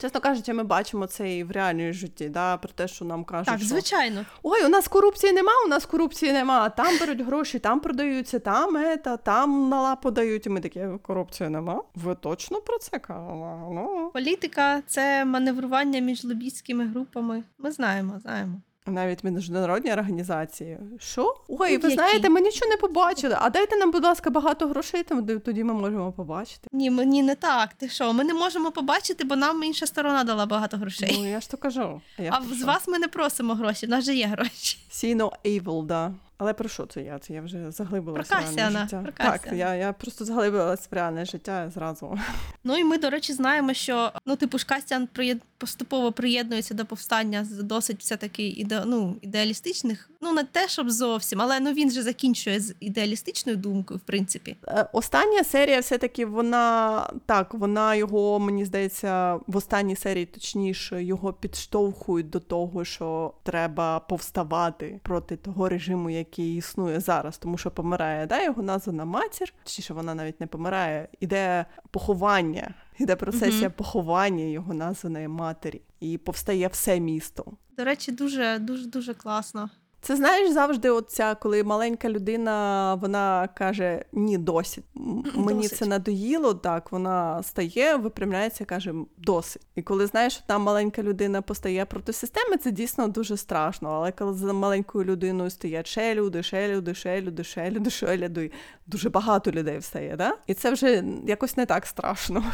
Чесно кажучи, ми бачимо це і в реальній житті, да, про те, що нам кажуть, Так, що звичайно. ой, у нас корупції нема, у нас корупції нема. Там беруть гроші, там продаються, там ета, там на лапу дають. І ми такі корупції нема. Ви точно про це казали? Ну Політика це маневрування між лобістськими групами. Ми знаємо, знаємо. Навіть міжнародні організації. Що? Ой, ви знаєте, ми нічого не побачили. А дайте нам, будь ласка, багато грошей, там тоді ми можемо побачити. Ні, мені не так. Ти що? Ми не можемо побачити, бо нам інша сторона дала багато грошей. Ну я ж то кажу. Я а з вас ми не просимо гроші, в нас же є гроші. See no evil, да. Але про що це я? Це я вже заглибилася в реальне життя. про Так, я, я просто заглибилася в реальне життя зразу. Ну і ми, до речі, знаємо, що ну, типу, ж Кастян приєд... поступово приєднується до повстання з досить все-таки іде... ну, ідеалістичних. Ну, не те, щоб зовсім, але ну він же закінчує з ідеалістичною думкою, в принципі. Е, Остання серія, все-таки, вона так, вона його, мені здається, в останній серії, точніше, його підштовхують до того, що треба повставати проти того режиму, який існує зараз, тому що помирає да, його названа матір, точніше, вона навіть не помирає, іде поховання, іде процесія Мгм. поховання його названої матері, і повстає все місто. До речі, дуже дуже дуже класно. Це знаєш завжди, оця, коли маленька людина вона каже ні, досить. Мені Досить. це надоїло. Так вона стає, випрямляється, каже досить. І коли знаєш, одна маленька людина постає проти системи, це дійсно дуже страшно. Але коли за маленькою людиною стоять ще люди, ще люди, ще люди, ще люди, ще люди, дуже багато людей встає, да? І це вже якось не так страшно.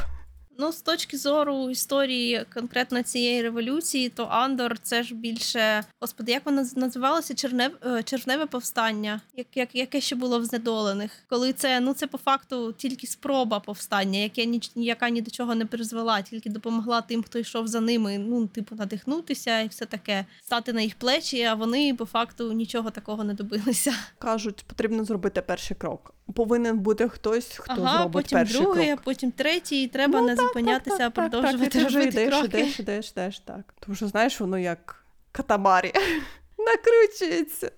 Ну, з точки зору історії конкретно цієї революції, то Андор це ж більше. Господи, як воно називалося? Чернев... е, Червневе повстання, як, як, яке ще було в знедолених. Коли це ну це по факту тільки спроба повстання, яке ніч яка ні до чого не призвела, тільки допомогла тим, хто йшов за ними, ну, типу, надихнутися і все таке, стати на їх плечі, а вони по факту нічого такого не добилися. Кажуть, потрібно зробити перший крок. Повинен бути хтось, хто ага, зробить потім перший другий, крок. потім третій, і треба Ну, не так, зупинятися, так, а продовжувати так, робити йдеш, кроки. йдеш, йдеш, йдеш, так. Тому що знаєш, воно як катамарі накручується.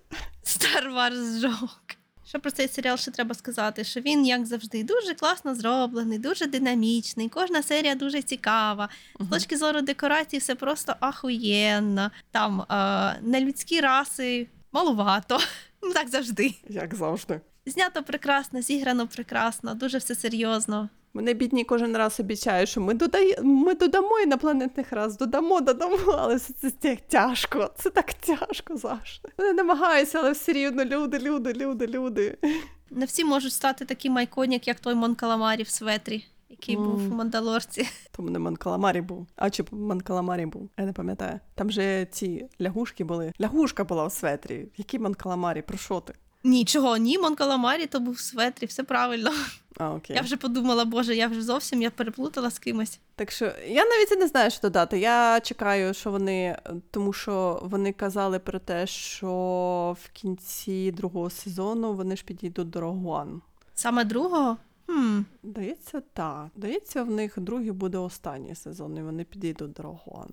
Star Wars joke. Що про цей серіал ще треба сказати? Що він, як завжди, дуже класно зроблений, дуже динамічний. Кожна серія дуже цікава. З точки зору декорацій, все просто ахуєнно. Там е, нелюдські раси малувато. Ну так завжди. Як завжди. Знято прекрасно, зіграно прекрасно, дуже все серйозно. Вони бідні кожен раз обіцяють, що ми, додає, ми додамо інопланетних раз, додамо, додамо, але це, це, це тяжко, це так тяжко завжди. Вони намагаються, але все рівно люди, люди, люди, люди. Не всі можуть стати таким iconic, як той Мон Каламарі в светрі, який був Мгм. у Мандалорці. Тому не Манкаламарі був. А чи Манкаламарі був? Я не пам'ятаю. Там же ці лягушки були. Лягушка була в светрі. Який Манкаламарі? Про що ти? Нічого, ні, Мон Каламарі то був в светрі, все правильно. А, окей. Я вже подумала, боже, я вже зовсім я переплутала з кимось. Так що я навіть і не знаю, що додати. Я чекаю, що вони, тому що вони казали про те, що в кінці другого сезону вони ж підійдуть до Рогуан. Саме другого? Хм. Здається, так. Здається, в них другий буде останній сезон, і вони підійдуть до Рогуан.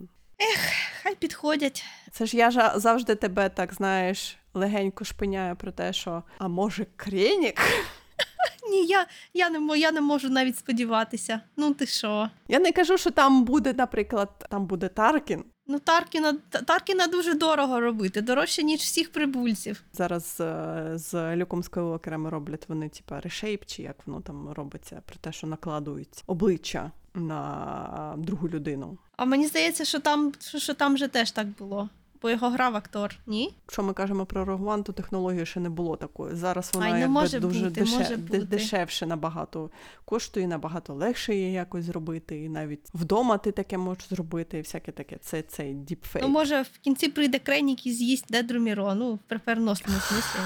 Хай підходять. Це ж я ж завжди тебе так знаєш, легенько шпиняю про те, що а може Кренік? Ні, я, я, не, я не можу навіть сподіватися. Ну ти що? Я не кажу, що там буде, наприклад, там буде Таркін. Ну, Таркіна, Таркіна дуже дорого робити, дорожче, ніж всіх прибульців. Зараз е, з Люком Скайуокером роблять вони, типа, решейп, чи як воно там робиться, про те, що накладують обличчя на другу людину. А мені здається, що там, що, що там же теж так було. Бо його грав актор, ні? Якщо ми кажемо про Рогван, то технології ще не було такої. Зараз вона Ай, ну, якби може дуже бути, деше- може бути. дешевше набагато коштує, набагато легше її якось зробити. І навіть вдома ти таке можеш зробити, і всяке таке. Це цей діпфейк. Ну, може, в кінці прийде Кренік і з'їсть Дедру Міро. Ну, в переносному смислі.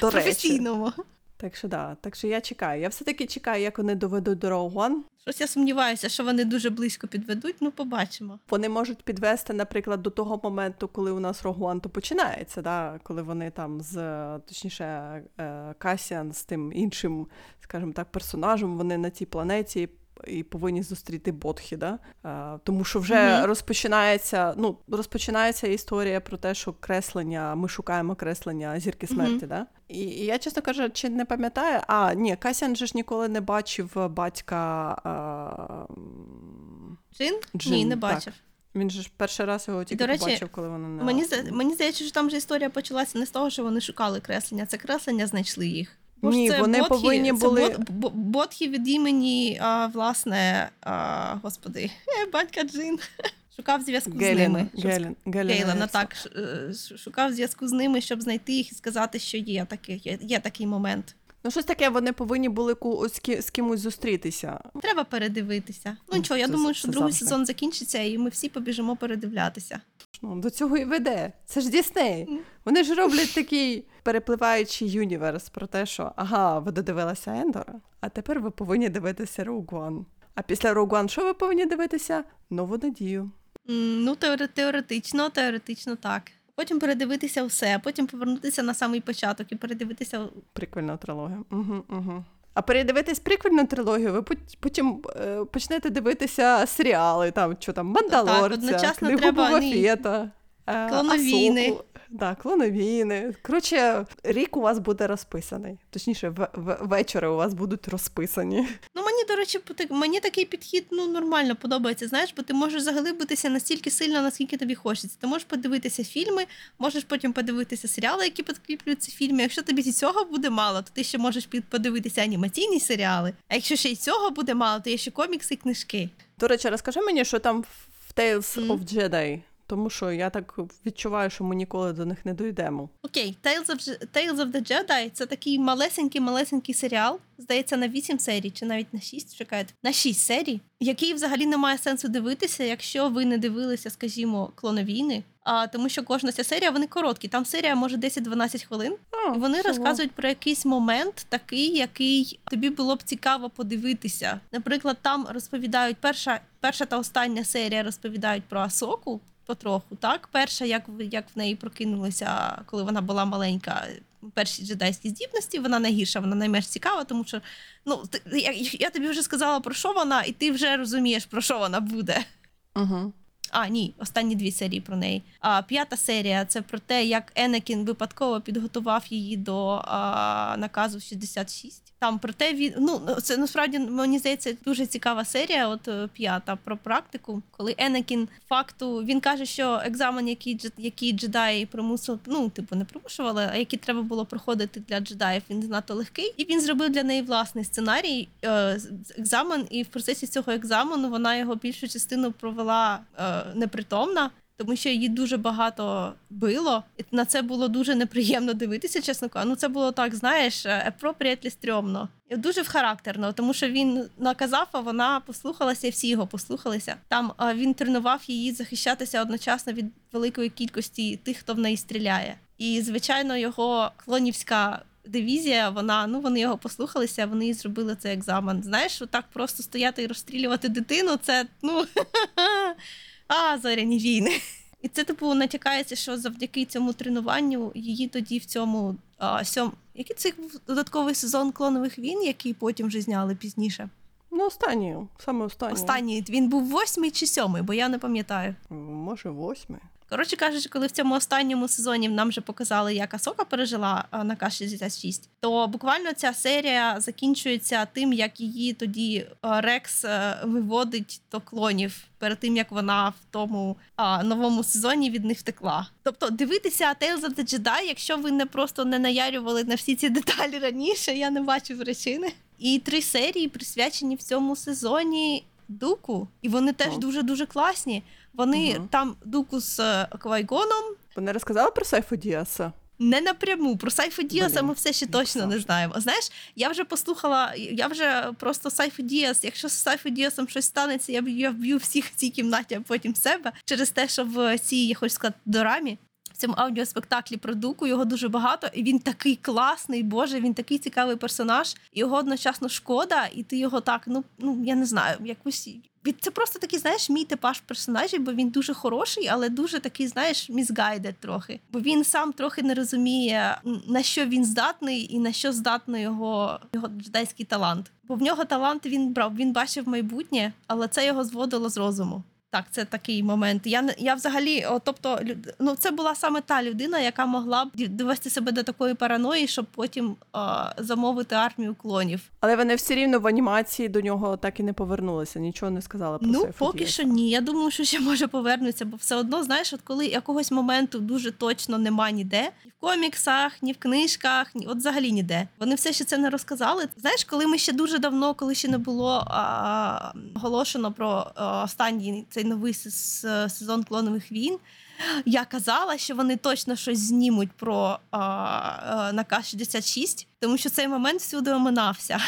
До речі. професійному. Так що да, так що я чекаю. Я все-таки чекаю, як вони доведуть до Рогван. Щось я сумніваюся, що вони дуже близько підведуть, ну побачимо. Вони можуть підвести, наприклад, до того моменту, коли у нас Рогуан то починається, да? коли вони там з точніше е, Касіан з тим іншим, скажімо так, персонажем, вони на цій планеті. І повинні зустріти Бодхі, да? Е, тому що вже Мгм. розпочинається, ну, розпочинається історія про те, що креслення, ми шукаємо креслення зірки смерті. Да? І, і я, чесно кажучи, не пам'ятаю. А, ні, Касіан же ж ніколи не бачив батька. Е, Джин? Джин, Ні, не так. бачив. він же ж перший раз його тільки до речі, побачив, коли вони не Мені, мені здається, що там же історія почалася не з того, що вони шукали креслення, це креслення знайшли їх. Бо Ні, це вони Ботхі- повинні це були- Бот, Бо- від імені, а, власне, а, господи, батька Джин. Шукав зв'язку з ними. Гелен, щоб Гелен, Гейлена, так шукав зв'язку з ними, щоб знайти їх і сказати, що є такий, є, є такий момент. Ну, щось таке, вони повинні були ку- з, ки- з кимось зустрітися. Треба передивитися. Ну нічого, я це- думаю, це що другий завжди. сезон закінчиться, і ми всі побіжимо передивлятися. Ну, до цього і веде. Це ж Дісней. Вони ж роблять такий перепливаючий юніверс про те, що ага, ви додивилися Ендора, а тепер ви повинні дивитися One. А після One що ви повинні дивитися? Нову надію. Ну, теоретично, теоретично так. Потім передивитися все, потім повернутися на самий початок і передивитися. Приквельна трилогія. Угу, угу. А передивитись приквельну трилогію, ви потім е, почнете дивитися серіали, там, що там, Мандалорця, одночасно Книгу треба, Боба ні. Фета, е, Клоновіни. Ахсоку. Да, клоновійни. Коротше, рік у вас буде розписаний. Точніше, в- в- вечори у вас будуть розписані. Ну, мені, до речі, мені такий підхід ну, нормально подобається, знаєш, бо ти можеш заглибитися настільки сильно, наскільки тобі хочеться. Ти можеш подивитися фільми, можеш потім подивитися серіали, які підкріплюють ці фільми. Якщо тобі і цього буде мало, то ти ще можеш подивитися анімаційні серіали. А якщо ще й цього буде мало, то є ще комікси і книжки. До речі, розкажи мені, що там в Tales Мгм. of Jedi. Тому що я так відчуваю, що ми ніколи до них не дійдемо. Окей, Tales of, Tales of the Jedi це такий малесенький-малесенький серіал. Здається, на 8 серій, чи навіть на 6, чекайте, на 6 серій, який взагалі не має сенсу дивитися, якщо ви не дивилися, скажімо, клоновійни. А тому що кожна ця серія вони короткі. Там серія може 10-12 хвилин. А, І вони всього. розказують про якийсь момент, такий, який тобі було б цікаво подивитися. Наприклад, там розповідають перша, перша та остання серія розповідають про Асоку. Потроху, так перша, як як в неї прокинулися, коли вона була маленька, перші джедайські здібності. Вона найгірша, вона найменш цікава, тому що ну ти, я, я тобі вже сказала про що вона, і ти вже розумієш про що вона буде. Угу. А, ні, останні дві серії про неї. А п'ята серія це про те, як Енекін випадково підготував її до а, наказу 66. Там про те він ну це насправді мені здається дуже цікава серія. От е, п'ята про практику, коли Енекін факту він каже, що екзамен, який який джедаї примусив, ну типу не примушували, а який треба було проходити для джедаїв, він занадто легкий, і він зробив для неї власний сценарій, е, екзамен, і в процесі цього екзамену вона його більшу частину провела е, непритомна. Тому що її дуже багато било, і на це було дуже неприємно дивитися, чесно кажучи. Ну це було так, знаєш, е, appropriately стрьомно. І дуже вхарактерно, тому що він наказав, а вона послухалася, і всі його послухалися. Там він тренував її захищатися одночасно від великої кількості тих, хто в неї стріляє. І звичайно, його клонівська дивізія, вона ну вони його послухалися, вони зробили цей екзамен. Знаєш, так просто стояти і розстрілювати дитину, це ну а зоряні війни. І це типу натякається, що завдяки цьому тренуванню її тоді в цьому а, сьом. Який це був додатковий сезон клонових війн, який потім вже зняли пізніше? Ну, останній, саме останній. Останній він був восьмий чи сьомий, бо я не пам'ятаю. Може, восьмий. Коротше кажучи, коли в цьому останньому сезоні нам вже показали, як Асока пережила а, наказ 66, то буквально ця серія закінчується тим, як її тоді Рекс е, виводить до клонів перед тим, як вона в тому а, новому сезоні від них втекла. Тобто дивитися Tales of the Jedi, якщо ви не просто не наярювали на всі ці деталі раніше, я не бачу причини. І три серії присвячені в цьому сезоні Дуку, і вони теж дуже дуже класні. Вони угу. там Дуку з е, Квайгоном. Вони розказали про Сайфу Діаса? Не напряму про Сайфу Діаса ми все ще точно не знаємо. Знаєш, я вже послухала, я вже просто Сайфу Діас. Якщо з Сайфу Діасом щось станеться, я б- я вб'ю всіх в цій кімнаті, а потім себе через те, що в цій я хочу сказати дорамі. Цьому аудіоспектаклі про Дуку його дуже багато, і він такий класний, боже, він такий цікавий персонаж. Його одночасно шкода, і ти його так, ну ну я не знаю, якось від- це просто такий, знаєш, мій типаж персонажів, бо він дуже хороший, але дуже такий, знаєш, мізгайдед трохи. Бо він сам трохи не розуміє, на що він здатний і на що здатний його, його джедайський талант. Бо в нього талант він брав, він бачив майбутнє, але це його зводило з розуму. Так, це такий момент. Я я взагалі, о, тобто, ну це була саме та людина, яка могла б довести себе до такої параної, щоб потім а, замовити армію клонів. Але вони все рівно в анімації до нього так і не повернулися, нічого не сказали про Ну, поки що ні. Я думаю, що ще може повернутися, бо все одно, знаєш, от коли якогось моменту дуже точно нема ніде, ні в коміксах, ні в книжках, ні от взагалі ніде. Вони все ще це не розказали. Знаєш, коли ми ще дуже давно, коли ще не було а, оголошено про а, останній цей новий сезон клонових війн. Я казала, що вони точно щось знімуть про а, а, наказ 66, тому що цей момент всюди оминався.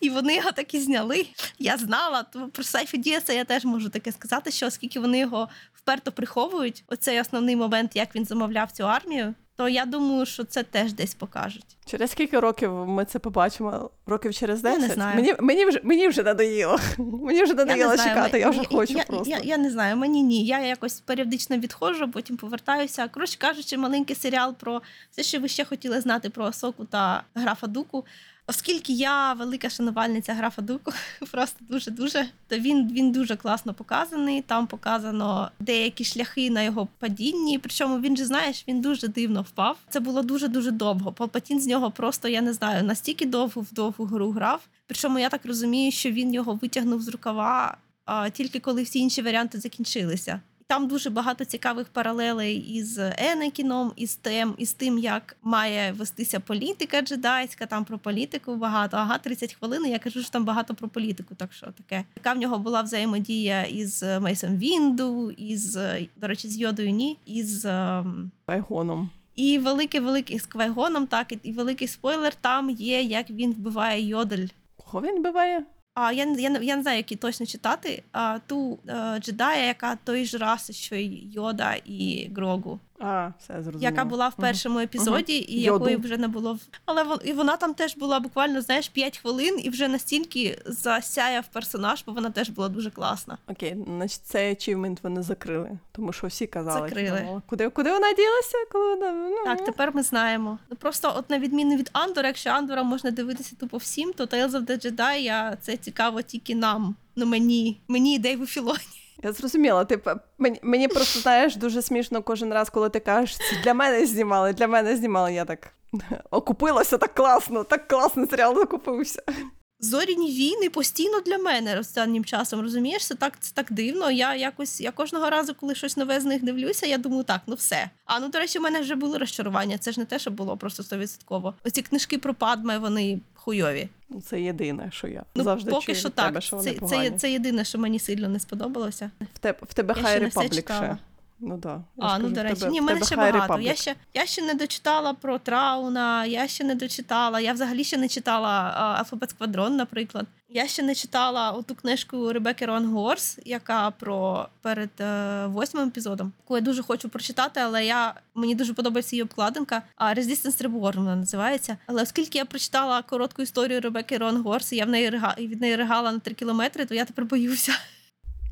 І вони його так і зняли. Я знала, то про Сайфі Діаса я теж можу таке сказати, що оскільки вони його вперто приховують, оцей основний момент, як він замовляв цю армію, то я думаю, що це теж десь покажуть. Через скільки років ми це побачимо? Років через Я не знаю. Мені, мені, вже, мені вже надоїло. Мені вже надоїло знаю, чекати, я вже я- хочу я, просто. Я, я, не знаю, мені ні. Я якось періодично відходжу, потім повертаюся. Коротше кажучи, маленький серіал про все, що ви ще хотіли знати про Соку та графа Дуку. Оскільки я велика шанувальниця графа Дуку, просто дуже дуже, то він, він дуже класно показаний. Там показано деякі шляхи на його падінні. Причому він же знаєш, він дуже дивно впав. Це було дуже дуже довго. Палпатін з нього просто я не знаю настільки довго в довгу гру грав. Причому я так розумію, що він його витягнув з рукава а, тільки коли всі інші варіанти закінчилися. Там дуже багато цікавих паралелей із Енекіном, із тим, із тим, як має вестися політика джедайська. Там про політику багато. Ага, 30 хвилин. Я кажу, що там багато про політику. Так що таке. Яка в нього була взаємодія із Мейсом Вінду, із е, до речі, з Йодою Ні, із. ем, Байгоном. і великий великий з Квайгоном, так і великий спойлер. Там є, як він вбиває йодель. Кого він вбиває? А я, не- я, не- я не знаю, які точно читати. А ту е, джедая, яка той ж раси, що й Йода і Грогу, А, все зрозуміло. яка була в першому епізоді, і Йоду. якої вже не було. в- Але вон, і вона там теж була буквально, знаєш, 5 хвилин, і вже настільки засяяв персонаж, бо вона теж була дуже класна. Окей, значить цей ачівмент вони закрили, тому що всі казали. Закрили. ну, Куди, куди вона ділася? Коли вона... Ну, Так, тепер ми знаємо. Ну просто, от на відміну від Андора, якщо Андора можна дивитися тупо всім, то Tales of the Jedi я- це цікаво тільки нам. Ну мені, мені і Дейву Філоні. Я зрозуміла. Ти мені, мені просто знаєш дуже смішно кожен раз, коли ти кажеш, це для мене знімали, для мене знімали. Я так окупилася так класно, так класно серіал закупився. Зоріні війни постійно для мене останнім часом. Розумієш, це так, це так дивно. Я якось я кожного разу, коли щось нове з них дивлюся, я думаю, так, ну все. А ну до речі, у мене вже були розчарування. Це ж не те, що було просто стовідсотково. Оці книжки про падме, вони хуйові. Ну, Це єдине, що я Ну завжди поки чую що від тебе, так. що вони Це, це, це єдине, що мені сильно не сподобалося. В тебе, в тебе Я Republic читала. ще. Ну да. Я А, ж ну до речі, тебе- ні, в мене ще багато. Я ще, я ще не дочитала про Трауна, я ще не дочитала. Я взагалі ще не читала Алфабет Сквадрон, наприклад. Я ще не читала оту книжку Ребекки Рон Горс, яка про перед е, восьмим епізодом, яку я дуже хочу прочитати, але я мені дуже подобається її обкладинка. А Resistance Reborn вона називається. Але оскільки я прочитала коротку історію Ребекки Рон Горс, і я в неї рига, і від неї ригала на три кілометри, то я тепер боюся.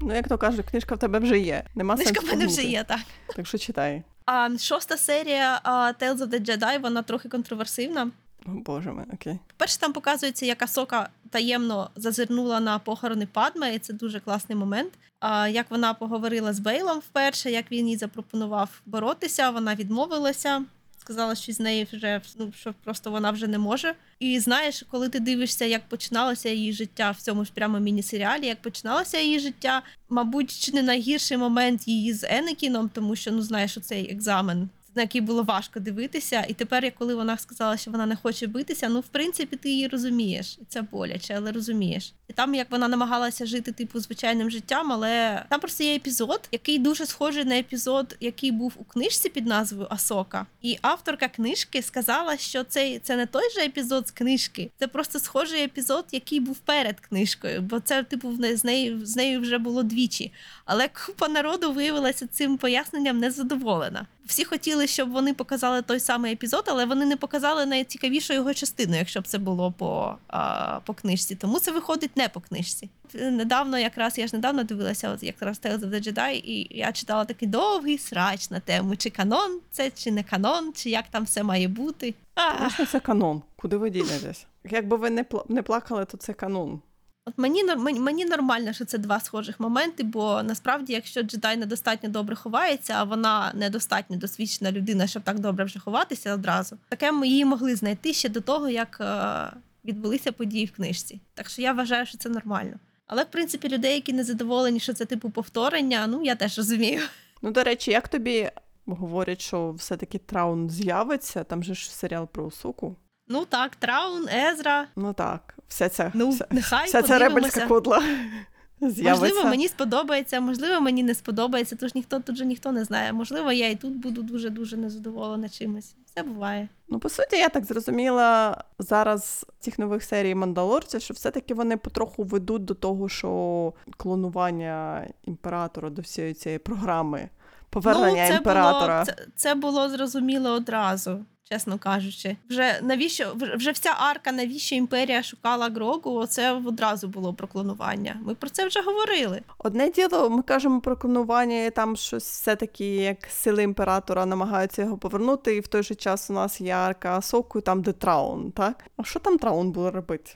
Ну, як то кажуть, книжка в тебе вже є. Нема Книжка в мене вже є, так. Так що читай. А шоста серія а, Tales of the Jedi, вона трохи контроверсивна. О, Боже мій, окей. Перше, там показується, як Асока таємно зазирнула на похорони Падме, і це дуже класний момент. А, як вона поговорила з Бейлом вперше, як він їй запропонував боротися, вона відмовилася. Сказала, що з неї вже ну що просто вона вже не може. І знаєш, коли ти дивишся, як починалося її життя в цьому ж прямо міні-серіалі, як починалося її життя, мабуть, чи не найгірший момент її з Енекіном, тому що ну знаєш, оцей екзамен, на який було важко дивитися. І тепер, коли вона сказала, що вона не хоче битися, ну в принципі ти її розумієш, це боляче, але розумієш. І там як вона намагалася жити типу звичайним життям, але там просто є епізод, який дуже схожий на епізод, який був у книжці під назвою Асока. І авторка книжки сказала, що це, це не той же епізод з книжки, це просто схожий епізод, який був перед книжкою, бо це типу з нею з нею вже було двічі. Але купа народу виявилася цим поясненням незадоволена. Всі хотіли, щоб вони показали той самий епізод, але вони не показали найцікавішу його частину, якщо б це було по, а, по книжці. Тому це виходить не по книжці. Недавно, якраз я ж недавно дивилася, от якраз Tales of the Jedi, і я читала такий довгий срач на тему, чи канон це, чи не канон, чи як там все має бути. Звісно, це канон. Куди ви дінетесь? Якби ви не плакали, то це канон. От мені, мені, нормально, що це два схожих моменти, бо насправді, якщо джедай недостатньо добре ховається, а вона недостатньо досвідчена людина, щоб так добре вже ховатися одразу, таке ми її могли знайти ще до того, як е, відбулися події в книжці. Так що я вважаю, що це нормально. Але в принципі людей, які не задоволені, що це типу повторення, ну я теж розумію. Ну, до речі, як тобі говорять, що все-таки Траун з'явиться, там же ж серіал про Усуку. Ну так, Траун, Езра. Ну так, вся ця, Ну нехай вся ця ребельська кудла з'явиться. Можливо, мені сподобається, можливо, мені не сподобається, тож ніхто тут же ніхто не знає. Можливо, я і тут буду дуже дуже незадоволена чимось. Все буває. Ну, по суті, я так зрозуміла зараз цих нових серій Мандалорців, що все-таки вони потроху ведуть до того, що клонування імператора до всієї цієї програми повернення ну, це імператора. Було, це, це було зрозуміло одразу. Чесно кажучи, вже навіщо вже вся арка, навіщо імперія шукала Грогу? Оце одразу було про клонування. Ми про це вже говорили. Одне діло, ми кажемо про клонування, і там щось все-таки як сили імператора намагаються його повернути, і в той же час у нас є арка Соку, там де Траун, так? А що там Траун буде робити?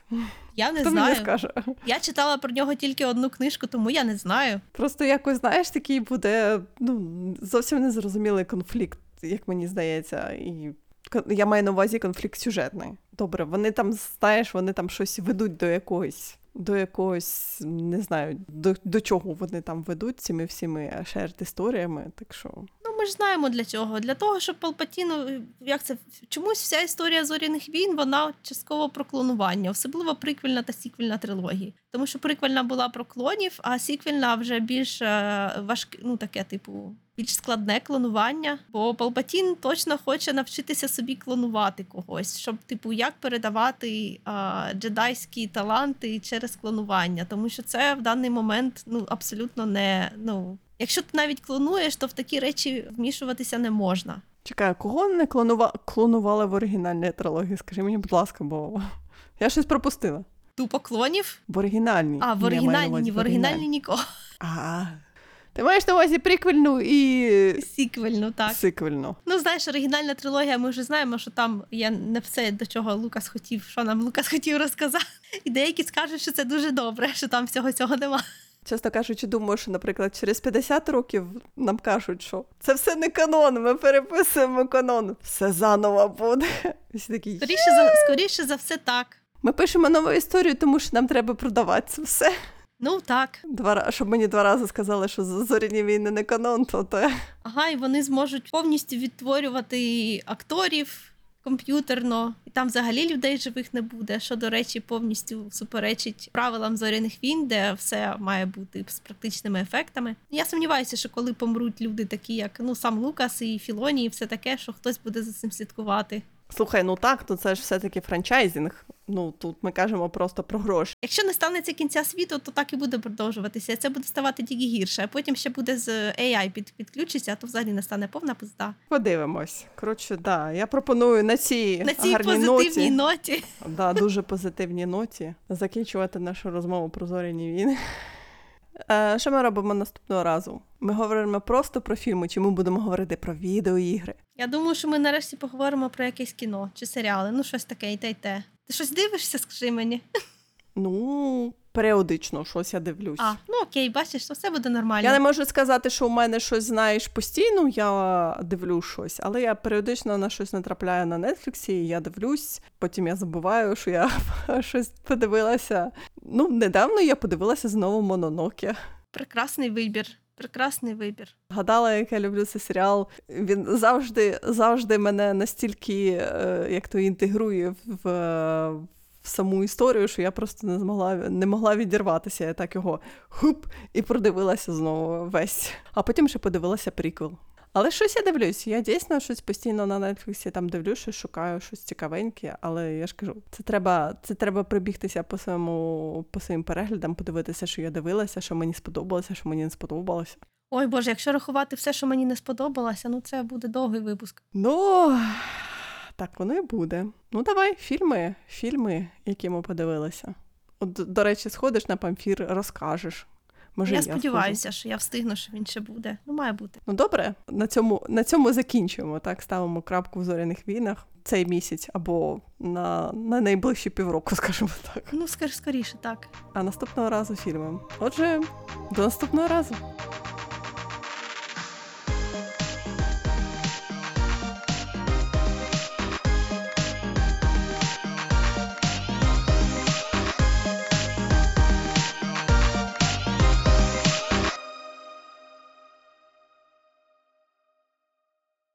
Я не Хто знаю. мені скаже? Я читала про нього тільки одну книжку, тому я не знаю. Просто якось, знаєш, такий буде ну, зовсім незрозумілий конфлікт, як мені здається. І я маю на увазі конфлікт сюжетний. Добре, вони там, знаєш, вони там щось ведуть до якогось. До якогось, не знаю, до, до чого вони там ведуть цими всіми шерт історіями. Так що Ну, ми ж знаємо для чого. Для того, щоб Палпатіну, як це чомусь вся історія зоряних війн, вона частково про клонування, особливо приквельна та сіквельна трилогії. Тому що приквельна була про клонів, а сіквельна вже більш е, важке, ну таке, типу, більш складне клонування. Бо Палпатін точно хоче навчитися собі клонувати когось, щоб, типу, як передавати а, джедайські таланти через клонування. Тому що це в даний момент ну абсолютно не ну. Якщо ти навіть клонуєш, то в такі речі вмішуватися не можна. чекай, кого не клонува... клонували в оригінальній трилогії? Скажи мені, будь ласка, бо я щось пропустила. Тупо клонів. В оригінальній. А, в оригінальній, ні, в оригінальній нікого. А, ти маєш на увазі приквельну і Сіквельну, так. сиквельну. Ну, знаєш, оригінальна трилогія, ми вже знаємо, що там є не все, до чого Лукас хотів, що нам Лукас хотів розказати. І деякі скажуть, що це дуже добре, що там всього цього нема. Чесно кажучи, думаю, що, наприклад, через 50 років нам кажуть, що це все не канон, ми переписуємо канон. Все заново буде. Всі такі, Скоріше за скоріше за все, так. Ми пишемо нову історію, тому що нам треба продавати це все. Ну так. Два, щоб мені два рази сказали, що зоряні війни не канон, то те. Ага, і вони зможуть повністю відтворювати акторів комп'ютерно, і там взагалі людей живих не буде. Що, до речі, повністю суперечить правилам зоряних війн, де все має бути з практичними ефектами. Я сумніваюся, що коли помруть люди, такі як ну сам Лукас і Філоні, і все таке, що хтось буде за цим слідкувати. Слухай, ну так, то це ж все-таки франчайзинг. Ну тут ми кажемо просто про гроші. Якщо не станеться кінця світу, то так і буде продовжуватися. Це буде ставати тільки гірше. А потім ще буде з AI під, підключиться, а то взагалі настане повна пизда. Подивимось. Коротше, да, я пропоную на цій, На цій гарній позитивній ноті. ноті. Да, дуже позитивній ноті закінчувати нашу розмову про зоряні війни. Е, що ми робимо наступного разу? Ми говоримо просто про фільми, чи ми будемо говорити про відеоігри? Я думаю, що ми нарешті поговоримо про якесь кіно чи серіали. Ну, щось таке, і те, й те. Ти щось дивишся, скажи мені. Ну, періодично щось я дивлюсь. А, ну окей, бачиш, то все буде нормально. Я не можу сказати, що у мене щось знаєш постійно, я дивлюсь щось, але я періодично на щось натрапляю на Нетфліксі, і я дивлюсь, потім я забуваю, що я щось подивилася. Ну, недавно я подивилася знову Мононоке. Прекрасний вибір. Прекрасний вибір. Гадала, як я люблю цей серіал. Він завжди, завжди мене настільки е, як то інтегрує в, в саму історію, що я просто не змогла не могла відірватися. Я так його хуп і продивилася знову весь. А потім ще подивилася приквел. Але щось я дивлюсь. Я дійсно щось постійно на Нетфліксі там дивлюсь, щось шукаю, щось цікавеньке, але я ж кажу, це треба, це треба прибігтися по своєму по своїм переглядам, подивитися, що я дивилася, що мені сподобалося, що мені не сподобалося. Ой Боже, якщо рахувати все, що мені не сподобалося, ну це буде довгий випуск. Ну, так воно і буде. Ну, давай, фільми, фільми, які ми подивилися. От, до речі, сходиш на памфір, розкажеш. Може, я схожу. сподіваюся, що я встигну, що він ще буде. Ну, має бути. Ну добре, на цьому, на цьому закінчуємо. Так, ставимо крапку в зоряних війнах цей місяць або на, на найближчі півроку, скажімо так. Ну, скоріше, так. А наступного разу фільмом. Отже, до наступного разу.